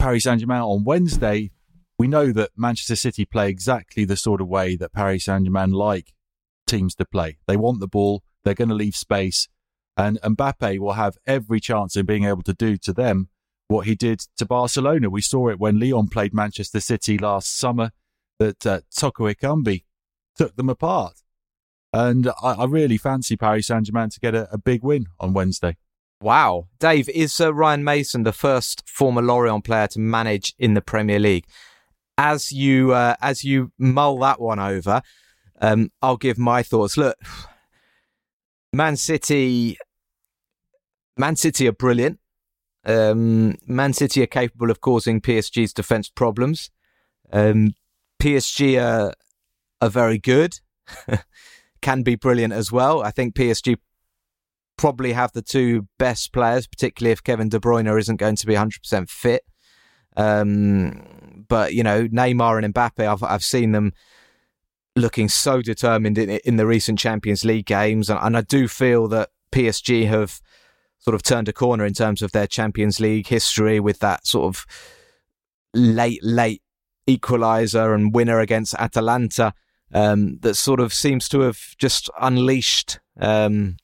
Paris Saint Germain on Wednesday, we know that Manchester City play exactly the sort of way that Paris Saint Germain like teams to play. They want the ball, they're going to leave space, and Mbappe will have every chance in being able to do to them what he did to Barcelona. We saw it when Lyon played Manchester City last summer, that uh, Toko Ekambi took them apart. And I, I really fancy Paris Saint Germain to get a, a big win on Wednesday. Wow, Dave, is uh, Ryan Mason the first former Lorient player to manage in the Premier League? As you uh, as you mull that one over, um, I'll give my thoughts. Look, Man City, Man City are brilliant. Um, Man City are capable of causing PSG's defense problems. Um, PSG are are very good, can be brilliant as well. I think PSG probably have the two best players, particularly if Kevin De Bruyne isn't going to be 100% fit. Um, but you know, Neymar and Mbappe, I've I've seen them looking so determined in, in the recent Champions League games, and, and I do feel that PSG have sort of turned a corner in terms of their Champions League history with that sort of late late equaliser and winner against Atalanta. Um, that sort of seems to have just unleashed um,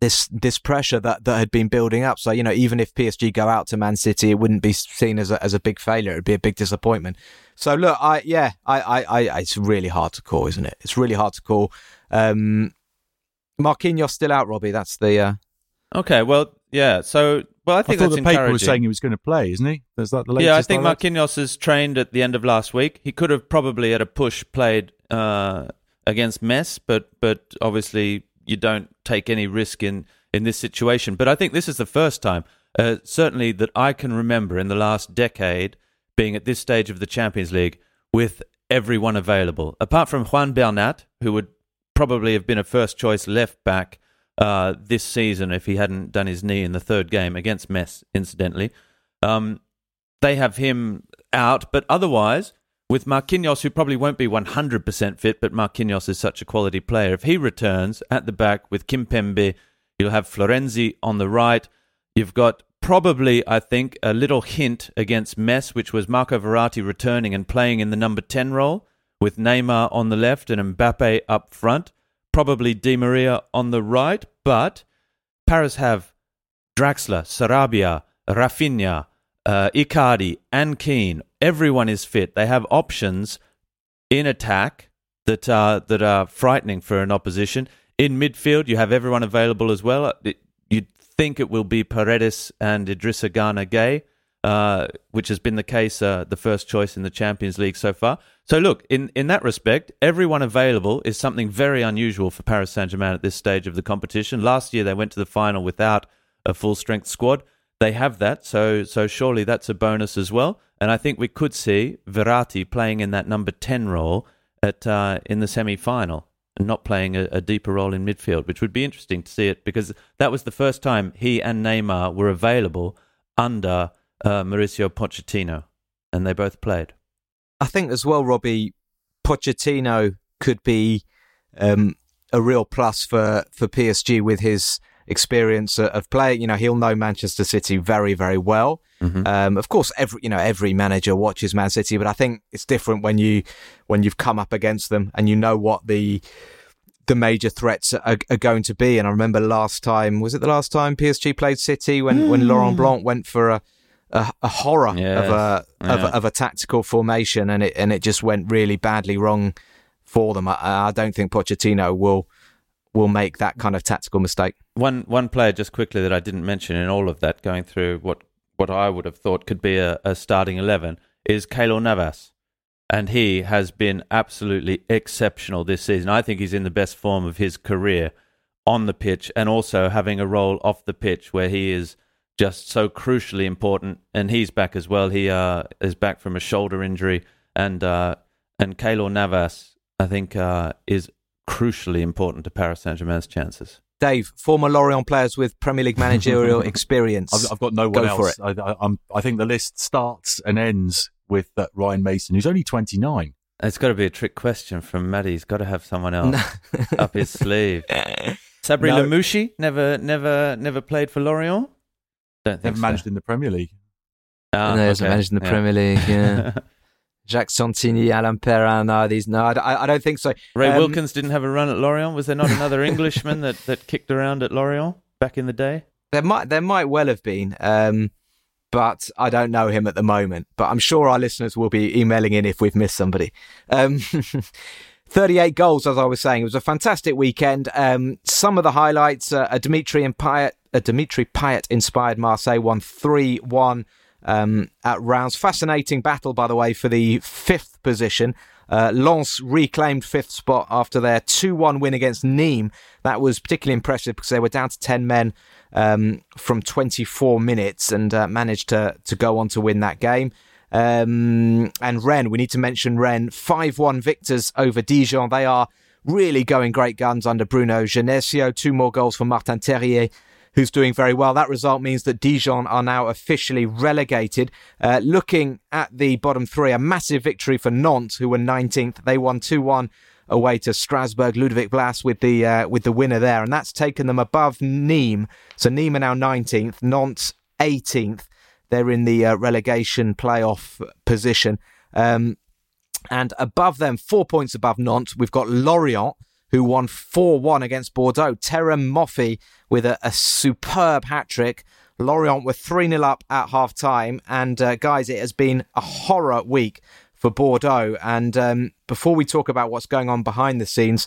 this this pressure that, that had been building up. So you know, even if PSG go out to Man City, it wouldn't be seen as a, as a big failure. It'd be a big disappointment. So look, I yeah, I, I, I it's really hard to call, isn't it? It's really hard to call. Um, Marquinhos still out, Robbie. That's the uh, Okay, well, yeah. So, well, I I think thought that's the paper was saying he was going to play, isn't he? Is that the latest? yeah, I think I? Marquinhos is trained at the end of last week. He could have probably at a push played uh, against Metz, but but obviously you don't take any risk in in this situation. But I think this is the first time, uh, certainly that I can remember in the last decade, being at this stage of the Champions League with everyone available, apart from Juan Bernat, who would probably have been a first choice left back uh, this season if he hadn't done his knee in the third game against Metz, incidentally. Um, they have him out, but otherwise, with Marquinhos, who probably won't be 100% fit, but Marquinhos is such a quality player. If he returns at the back with Kim Kimpembe, you'll have Florenzi on the right. You've got probably, I think, a little hint against Metz, which was Marco Verratti returning and playing in the number 10 role with Neymar on the left and Mbappe up front. Probably Di Maria on the right, but Paris have Draxler, Sarabia, Rafinha, uh, Icardi, and Kean. Everyone is fit. They have options in attack that are that are frightening for an opposition. In midfield, you have everyone available as well. It- You'd think it will be Paredes and Idrissa Gana Gueye. Uh, which has been the case, uh, the first choice in the Champions League so far. So, look, in, in that respect, everyone available is something very unusual for Paris Saint Germain at this stage of the competition. Last year, they went to the final without a full strength squad. They have that, so so surely that's a bonus as well. And I think we could see Verratti playing in that number ten role at uh, in the semi final and not playing a, a, deeper role in midfield, which would be interesting to see it because that was the first time he and Neymar were available under uh, Mauricio Pochettino, and they both played. I think as well, Robbie Pochettino could be um, a real plus for for PSG with his experience of playing. You know, he'll know Manchester City very, very well. Mm-hmm. Um, of course, every you know every manager watches Man City, but I think it's different when you when you've come up against them and you know what the the major threats are, are, going to be. And I remember last time was it the last time PSG played City when when Laurent Blanc went for a a, a horror of a, yeah. of a of a tactical formation, and it and it just went really badly wrong for them. I, I don't think Pochettino will will make that kind of tactical mistake. One one player just quickly that I didn't mention in all of that, going through what what I would have thought could be a, a starting eleven, is Keylor Navas. And he has been absolutely exceptional this season. I think he's in the best form of his career on the pitch and also having a role off the pitch where he is just so crucially important. And he's back as well. He uh, is back from a shoulder injury. And uh, and Keylor Navas, I think, uh, is crucially important to Paris Saint Germain's chances. Dave, former Lorient players with Premier League managerial experience. I've, I've, got no one Go else. I, I, I, think the list starts and ends with uh, Ryan Mason, who's only 29. It's got to be a trick question from Maddie. He's got to have someone else up his sleeve. Sabri no. Lamouchi never, never, never played for Lorient. Don't think never so. managed in the Premier League. Oh, no, okay. managed in the yeah. Premier League. Yeah. Jacques Santini, Alain Perrin. No, these no, I, I don't think so. Ray um, Wilkins didn't have a run at Lorient. Was there not another Englishman that, that kicked around at Lorient back in the day? There might there might well have been, um, but I don't know him at the moment. But I'm sure our listeners will be emailing in if we've missed somebody. Um, 38 goals, as I was saying. It was a fantastic weekend. Um, some of the highlights: uh, a Dimitri and Payet, a Dimitri Payet inspired Marseille won three one um, at rounds. Fascinating battle, by the way, for the fifth position. Uh, Lens reclaimed fifth spot after their 2 1 win against Nîmes. That was particularly impressive because they were down to 10 men um, from 24 minutes and uh, managed to, to go on to win that game. Um, and Rennes, we need to mention Rennes, 5 1 victors over Dijon. They are really going great guns under Bruno Genesio. Two more goals for Martin Terrier who's doing very well. That result means that Dijon are now officially relegated. Uh, looking at the bottom three, a massive victory for Nantes, who were 19th. They won 2 1 away to Strasbourg. Ludovic Blas with the uh, with the winner there, and that's taken them above Nîmes. So Nîmes are now 19th, Nantes 18th. They're in the uh, relegation playoff position. Um, and above them, four points above Nantes, we've got Lorient, who won 4 1 against Bordeaux. Terem Moffi with a, a superb hat trick. Lorient were 3 0 up at half time. And uh, guys, it has been a horror week for Bordeaux. And um, before we talk about what's going on behind the scenes,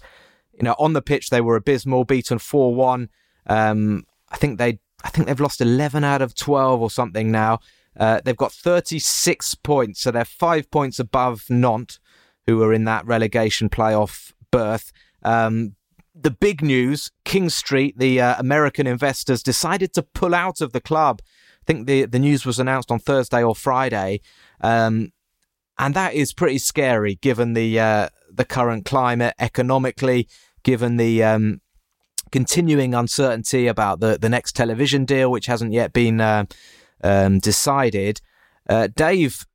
you know, on the pitch they were abysmal, beaten 4 1. Um, I think they I think they've lost 11 out of 12 or something now. Uh, they've got 36 points, so they're five points above Nantes, who are in that relegation playoff berth. Um, the big news King Street, the uh, American investors, decided to pull out of the club. I think the, the news was announced on Thursday or Friday. Um, and that is pretty scary given the uh, the current climate economically, given the um, continuing uncertainty about the, the next television deal, which hasn't yet been uh, um, decided. Uh, Dave,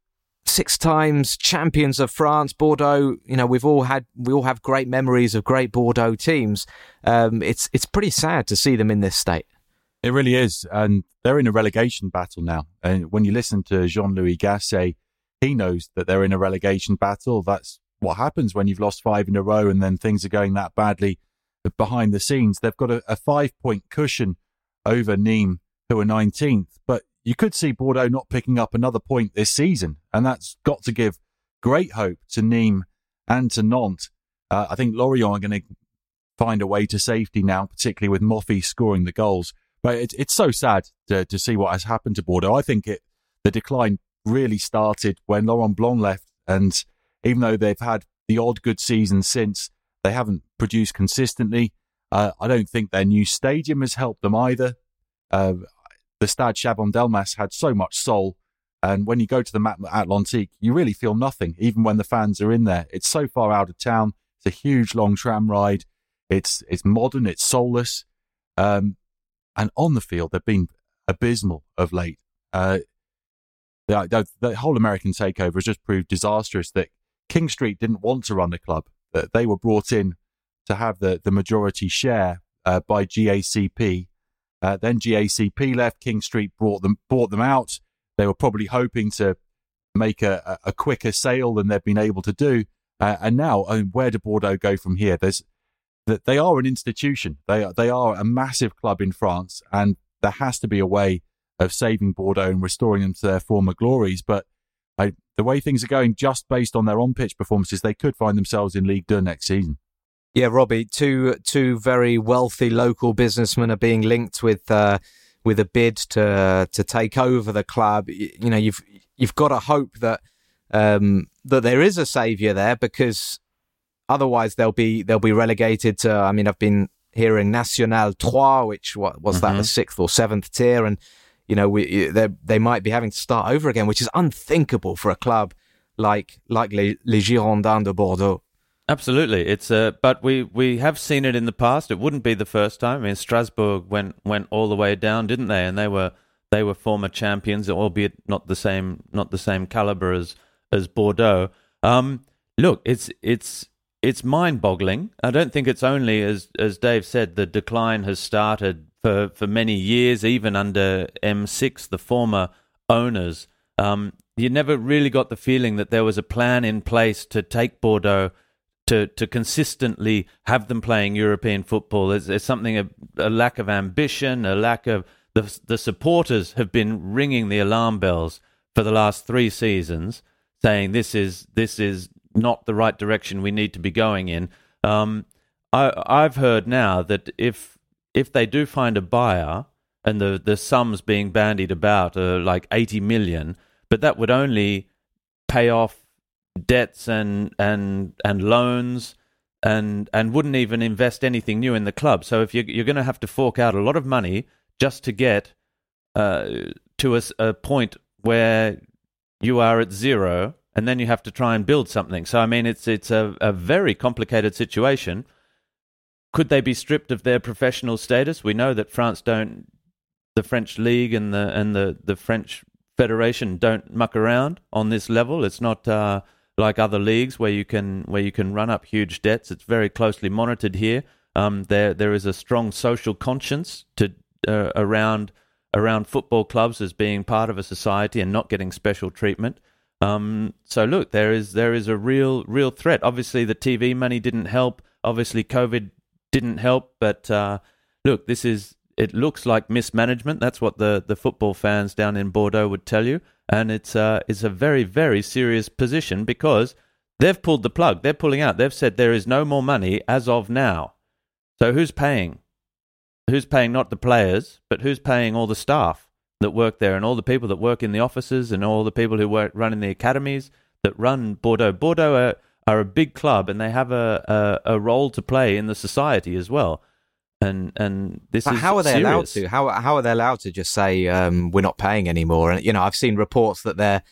six times champions of France, Bordeaux. You know, we've all had we all have great memories of great Bordeaux teams. Um, it's it's pretty sad to see them in this state. It really is, and they're in a relegation battle now. And when you listen to Jean Louis Gasset, he knows that they're in a relegation battle. That's what happens when you've lost five in a row, and then things are going that badly behind the scenes. They've got a, a five point cushion over Nîmes, who are 19th, but you could see Bordeaux not picking up another point this season, and that's got to give great hope to Nîmes and to Nantes. Uh, I think Lorient are going to find a way to safety now, particularly with Moffi scoring the goals. But it, it's so sad to, to see what has happened to Bordeaux. I think it the decline really started when Laurent Blanc left. And even though they've had the odd good season since, they haven't produced consistently. Uh, I don't think their new stadium has helped them either. Uh, the Stade Chaban-Delmas had so much soul. And when you go to the Matmut Atlantique, you really feel nothing, even when the fans are in there. It's so far out of town. It's a huge long tram ride. It's it's modern. It's soulless. Um, and on the field, they've been abysmal of late. Uh, the, the, the, whole American takeover has just proved disastrous. That King Street didn't want to run the club. That they were brought in to have the, the majority share uh, by GACP. Uh, then GACP left. King Street brought them bought them out. They were probably hoping to make a, a quicker sale than they've been able to do. Uh, and now, I mean, where do Bordeaux go from here? There's that they are an institution. They are, they are a massive club in France, and there has to be a way of saving Bordeaux and restoring them to their former glories. But I, the way things are going, just based on their on-pitch performances, they could find themselves in League Two next season. Yeah, Robbie, two two very wealthy local businessmen are being linked with uh, with a bid to to take over the club. You, know, you've you've got to hope that um, that there is a saviour there because otherwise they'll be they'll be relegated to. I mean, I've been hearing National Trois, which what was mm-hmm. that the sixth or seventh tier, and you know we they they might be having to start over again, which is unthinkable for a club like like les, les Girondins de Bordeaux. Absolutely, it's uh, but we, we have seen it in the past. It wouldn't be the first time. I mean, Strasbourg went went all the way down, didn't they? And they were they were former champions, albeit not the same not the same caliber as as Bordeaux. Um, look, it's it's it's mind boggling. I don't think it's only as as Dave said, the decline has started for for many years, even under M6, the former owners. Um, you never really got the feeling that there was a plan in place to take Bordeaux to to consistently have them playing European football. There's, there's something a, a, lack of ambition, a lack of the the supporters have been ringing the alarm bells for the last three seasons, saying this is this is not the right direction we need to be going in. Um, I I've heard now that if if they do find a buyer and the the sums being bandied about are like eighty million, but that would only pay off debts and and and loans and and wouldn't even invest anything new in the club. So if you're you're going to have to fork out a lot of money just to get uh, to a, a point where you are at zero, and then you have to try and build something. So I mean, it's it's a, a very complicated situation. Could they be stripped of their professional status? We know that France don't, the French league and the and the the French federation don't muck around on this level. It's not. Uh, like other leagues where you can where you can run up huge debts. It's very closely monitored here. Um, there there is a strong social conscience to uh, around around football clubs as being part of a society and not getting special treatment. Um, so look, there is there is a real real threat. Obviously, the TV money didn't help. Obviously, COVID didn't help. But uh, look, this is it looks like mismanagement. That's what the the football fans down in Bordeaux would tell you and it's uh, it's a very very serious position because they've pulled the plug. They're pulling out. They've said there is no more money as of now. So who's paying? Who's paying not the players, but who's paying all the staff that work there and all the people that work in the offices and all the people who work running the academies that run Bordeaux. Bordeaux are, are a big club and they have a, a, a role to play in the society as well and and this but is how are they serious. allowed to how how are they allowed to just say um, we're not paying anymore and you know i've seen reports that they're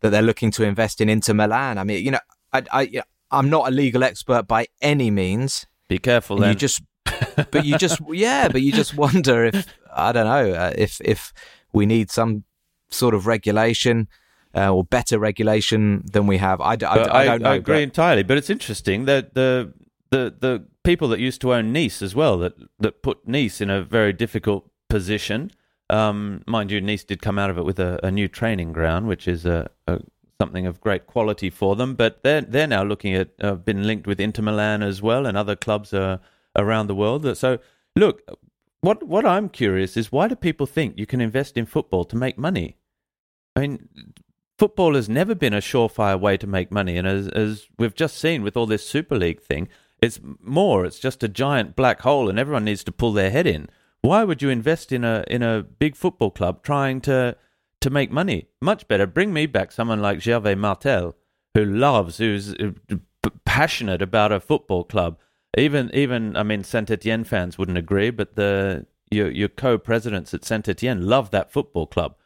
that they're looking to invest in inter milan i mean you know i i i'm not a legal expert by any means be careful then. you just but you just yeah but you just wonder if i don't know uh, if if we need some sort of regulation uh, or better regulation than we have. I, I, I, I don't know. I agree but... entirely, but it's interesting that the the the people that used to own Nice as well that that put Nice in a very difficult position. Um, mind you, Nice did come out of it with a, a new training ground, which is a, a, something of great quality for them. But they're they're now looking at uh, been linked with Inter Milan as well and other clubs uh, around the world. So look, what what I'm curious is why do people think you can invest in football to make money? I mean, football has never been a surefire way to make money, and as as we've just seen with all this Super League thing, it's more. It's just a giant black hole, and everyone needs to pull their head in. Why would you invest in a in a big football club trying to to make money. Much better. Bring me back someone like Gervais Martel, who loves, who's uh, passionate about a football club. Even, even, I mean, Saint Etienne fans wouldn't agree, but the your your co-presidents at Saint Etienne love that football club,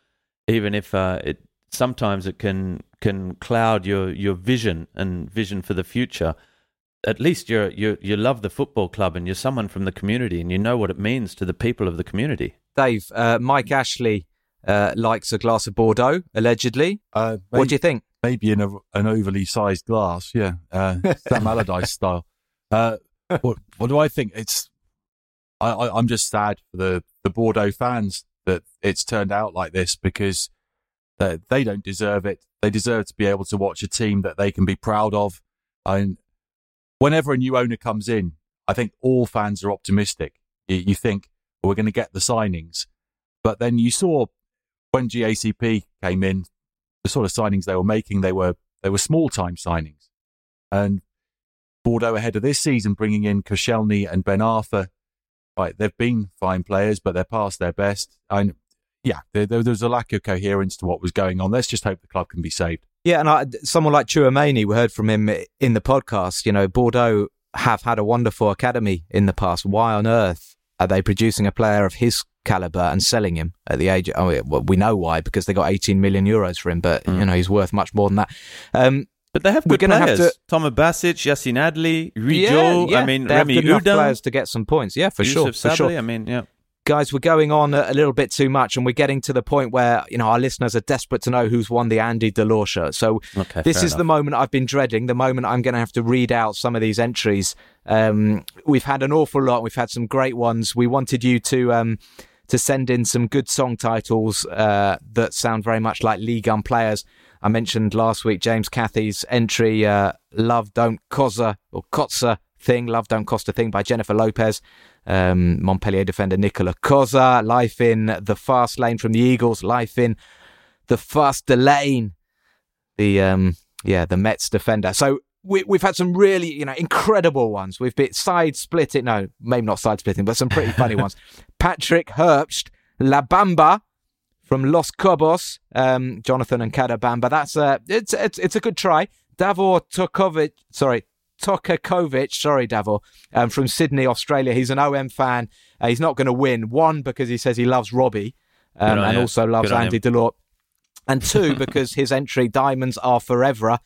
even if uh, it sometimes it can can cloud your your vision and vision for the future. At least you're you you love the football club and you're someone from the community and you know what it means to the people of the community. Dave, uh, Mike Ashley uh, likes a glass of Bordeaux, allegedly. Uh, what do you think? Maybe in a, an overly sized glass, yeah, uh, Sam Allardyce style. Uh, what, what do I think? It's I, I, I'm just sad for the the Bordeaux fans that it's turned out like this because they, they don't deserve it. They deserve to be able to watch a team that they can be proud of. And whenever a new owner comes in, I think all fans are optimistic. You, think we're going to get the signings, but then you saw when GACP came in, the sort of signings they were making, they were they were small time signings, and Bordeaux ahead of this season bringing in Koscielny and Ben Arfa. Right, they've been fine players, but they're past their best. And yeah, there, there, there's a lack of coherence to what was going on. Let's just hope the club can be saved. Yeah, and I, someone like Chouameni, we heard from him in the podcast. You know, Bordeaux have had a wonderful academy in the past. Why on earth are they producing a player of his caliber and selling him at the age? Oh, well, we know why because they got 18 million euros for him, but mm. you know he's worth much more than that. Um, but they have good players. Have to, Toma Basic, Yacine Adli, Rijo. Yeah, yeah. I mean, they Remy have good Oudin. players to get some points. Yeah, for Yusuf sure. For sure. I mean, yeah. Guys, we're going on a, little bit too much, and we're getting to the point where you know our listeners are desperate to know who's won the Andy Delort shirt. So okay, this is enough. the moment I've been dreading. The moment I'm going to have to read out some of these entries. Um, we've had an awful lot. We've had some great ones. We wanted you to. Um, to send in some good song titles uh, that sound very much like League Gun players. I mentioned last week James Cathy's entry, uh, Love Don't Cosa or Kotza Thing, Love Don't Cost a Thing by Jennifer Lopez. Um, Montpellier defender Nicola Cosa, Life in the Fast Lane from the Eagles, Life in the Fast Lane, the, um, yeah, the Metz defender. So we, have had some really, you know, incredible ones. We've been side splitting, no, maybe not side splitting, but some pretty funny ones. Patrick Herbst, La Bamba, from Los Cobos, um, Jonathan and Kadabamba. That's a it's it's it's a good try. Davor Tokovic, sorry, Tokakovic, sorry, Davor, um, from Sydney, Australia. He's an OM fan. Uh, he's not going to win. One because he says he loves Robbie, um, and you. also loves Andy Delort, and two because his entry "Diamonds Are Forever"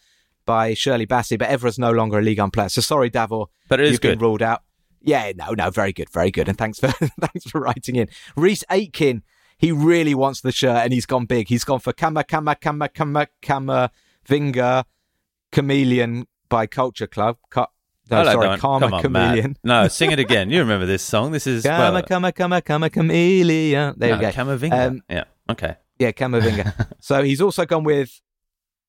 by Shirley Bassey, but Evra's no longer a League One player. So sorry, Davor, but it is you've good. been ruled out. Yeah, no, no, very good, very good, and thanks for thanks for writing in. Reese Aitken he really wants the shirt and he's gone big. He's gone for Kama Kama Kama Kama Kama Vinga Chameleon by Culture Club. no, Hello, sorry, Karma Come on, Chameleon. Matt. No, sing it again. You remember this song? This is Kama well, Kama Kama Kama Chameleon. There no, we go. Camavinga. Um, yeah. Okay. Yeah, Camavinga. so he's also gone with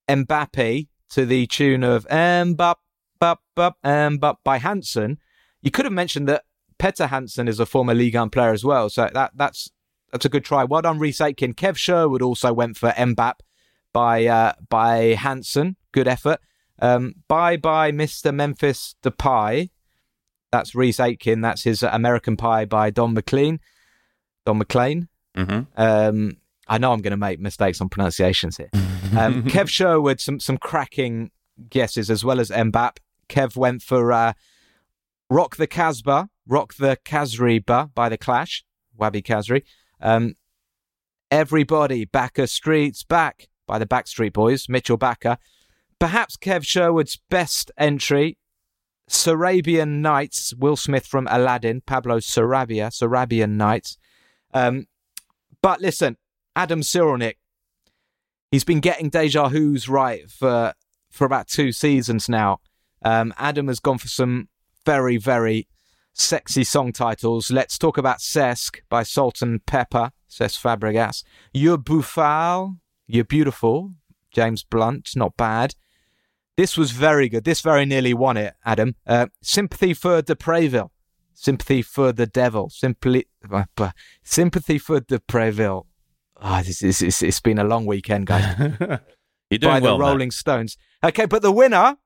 Mbappe to the tune of Mbappe, Bap, Bap, Mbappe by Hansen. You could have mentioned that Petter Hansen is a former Ligue 1 player as well. So that that's that's a good try. Well done, Reese Aitken. Kev Sherwood also went for Mbap by uh, by Hanson. Good effort. Um, bye bye, Mr. Memphis Depay. That's Reese Aitken. That's his American Pie by Don McLean. Don McLean. Mm-hmm. Um, I know I'm going to make mistakes on pronunciations here. Um, Kev Sherwood, some some cracking guesses as well as Mbap. Kev went for uh, Rock the Casbah, Rock the Kazriba by The Clash, Wahbi Khazri. Um, everybody, Backer Streets Back by the Backstreet Boys, Mitchel Bakker. Perhaps Kev Sherwood's best entry, Sarabian Nights, Will Smith from Aladdin, Pablo Sarabia, Sarabian Nights. Um, but listen, Adam Cyrulnik, he's been getting deja vu's right for for about two seasons now. Um, Adam has gone for some very, very sexy song titles. Let's talk about Cesc by Salt-N-Pepa, Cesc Fabregas. You're Bouffal, You're Beautiful, James Blunt, not bad. This was very good. This very nearly won it, Adam. Uh, sympathy for Depraville. Sympathy for the Devil. Simply, uh, sympathy for Depraville. Oh, this, this, this, it's been a long weekend, guys. You're doing by well, the Rolling Stones. Okay, but the winner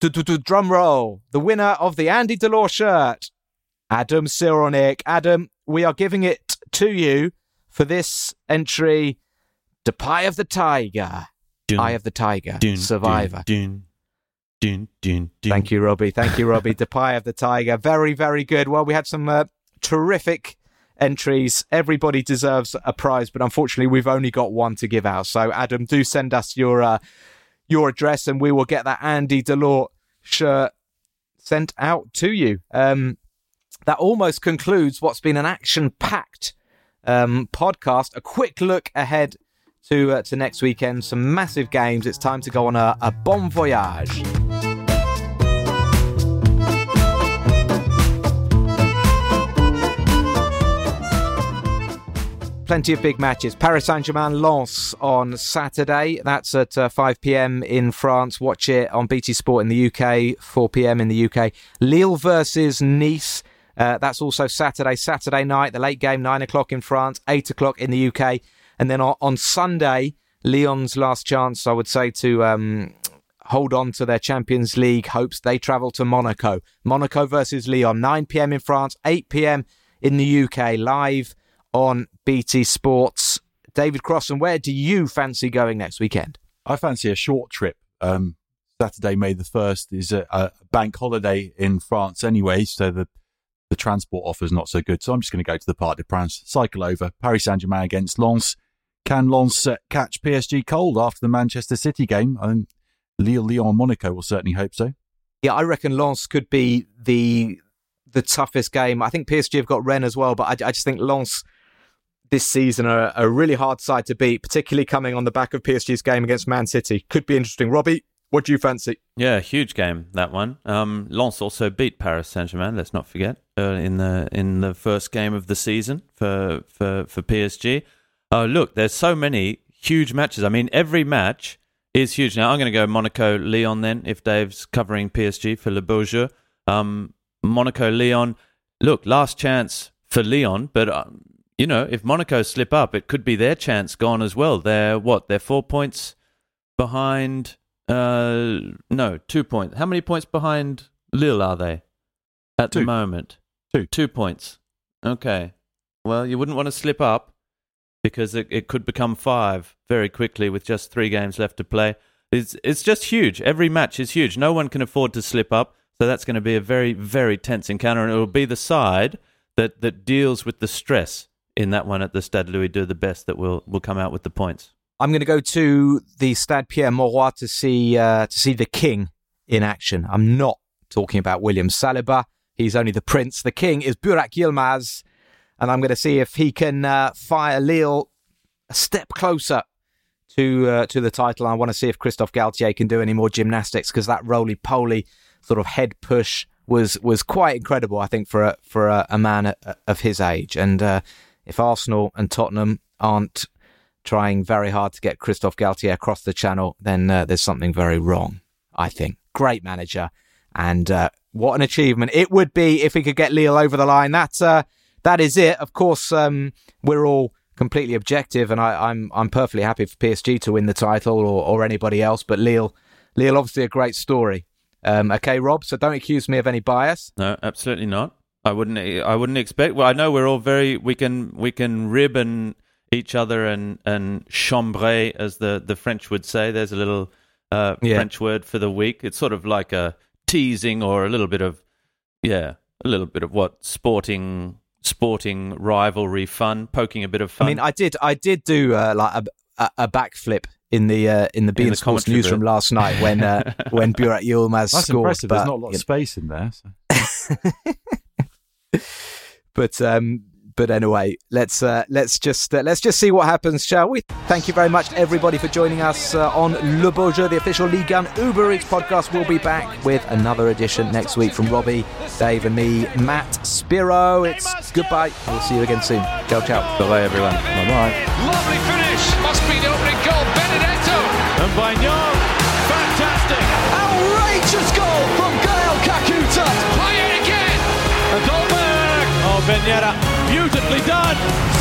Drum roll. The winner of the Andy Delort shirt, Adam Cyrulnik. Adam, we are giving it to you for this entry Depay of the Tiger. Dun, Eye of the Tiger. dun, Survivor. Dun, dun, dun, dun. Thank you, Robbie. Thank you, Robbie. Depay of the Tiger. Very, very good. Well, we had some uh, terrific entries. Everybody deserves a prize, but unfortunately, we've only got one to give out. So, Adam, do send us your uh, your address, and we will get that Andy Delort shirt sent out to you. Um, that almost concludes what's been an action-packed um, podcast. A quick look ahead to uh, to next weekend. Some massive games. It's time to go on a, a bon voyage. Plenty of big matches. Paris Saint Germain Lens on Saturday. That's at uh, 5 pm in France. Watch it on BT Sport in the UK, 4 pm in the UK. Lille versus Nice. Uh, that's also Saturday, Saturday night, the late game, 9 o'clock in France, 8 o'clock in the UK. And then on, on Sunday, Lyon's last chance, I would say, to um, hold on to their Champions League hopes. They travel to Monaco. Monaco versus Lyon, 9 pm in France, 8 pm in the UK, live on BT Sports. David Crossan, where do you fancy going next weekend? I fancy a short trip. Um, Saturday, May the 1st is a, a bank holiday in France anyway, so the, the transport offer is not so good. So I'm just going to go to the Parc des Princes, cycle over, Paris Saint Germain against Lens. Can Lens uh, catch PSG cold after the Manchester City game? I think Lille, Lyon, Monaco will certainly hope so. Yeah, I reckon Lens could be the the toughest game. I think PSG have got Rennes as well, but I, I just think Lens this season are a really hard side to beat, particularly coming on the back of PSG's game against Man City. Could be interesting. Robbie, what do you fancy? Yeah, huge game that one. Um, Lens also beat Paris Saint Germain. Let's not forget uh, in the in the first game of the season for for for PSG. Oh, look, there's so many huge matches. I mean, every match is huge. Now I'm going to go Monaco Lyon then if Dave's covering PSG for Le Jeu. Um, Monaco Lyon. Look, last chance for Lyon, but. Uh, you know, if Monaco slip up, it could be their chance gone as well. They're what? They're four points behind. Uh, no, two points. How many points behind Lille are they at Two. the moment? Two. Two points. Okay. Well, you wouldn't want to slip up because it, it could become five very quickly with just three games left to play. It's it's just huge. Every match is huge. No one can afford to slip up. So that's going to be a very very tense encounter, and it will be the side that that deals with the stress in that one at the Stade Louis II the best that will will come out with the points. I'm going to go to the Stade Pierre Mauroy to see uh, to see the King in action. I'm not talking about William Saliba. He's only the prince. The King is Burak Yilmaz, and I'm going to see if he can uh, fire Lille a step closer to uh, to the title. I want to see if Christophe Galtier can do any more gymnastics because that roly poly sort of head push was was quite incredible. I think for a for a, a man of his age, and uh, if Arsenal and Tottenham aren't trying very hard to get Christophe Galtier across the channel, then uh, there's something very wrong. I think great manager, and uh, what an achievement it would be if he could get Lille over the line. That's uh, that is it. Of course, um, we're all completely objective, and I, I'm I'm perfectly happy for PSG to win the title or, or anybody else. But Lille, Lille, obviously a great story. Um, okay, Rob. So don't accuse me of any bias. No, absolutely not. I wouldn't. I wouldn't expect. Well, I know we're all very. We can. We can rib and each other and and chambrer, as the the French would say. There's a little uh, Yeah. French word for the week. It's sort of like a teasing or a little bit of yeah, a little bit of what sporting sporting rivalry fun, poking a bit of fun. I mean, I did, I did do uh, like a, a, a backflip in the uh, in the In Bean the Sports commentary newsroom booth. last night when uh, when Burak Yilmaz That's scored. impressive. But, There's not a lot you of space in there. So. but um, but anyway, let's uh, let's just uh, let's just see what happens, shall we? Thank you very much everybody for joining us uh, on Le Beau Jeu, the official Ligue 1 Uber Eats podcast. We'll be back with another edition next week from Robbie, Dave, and me, Matt Spiro. It's goodbye. We'll see you again soon. Ciao, ciao. bye bye everyone. Bye bye. Lovely finish. Must be the opening goal. Benedetto. And Bagnon, fantastic. Outrageous goal from Gael Kakuta. Play it again. Dolberg. Oh, Ben Yedder, beautifully done.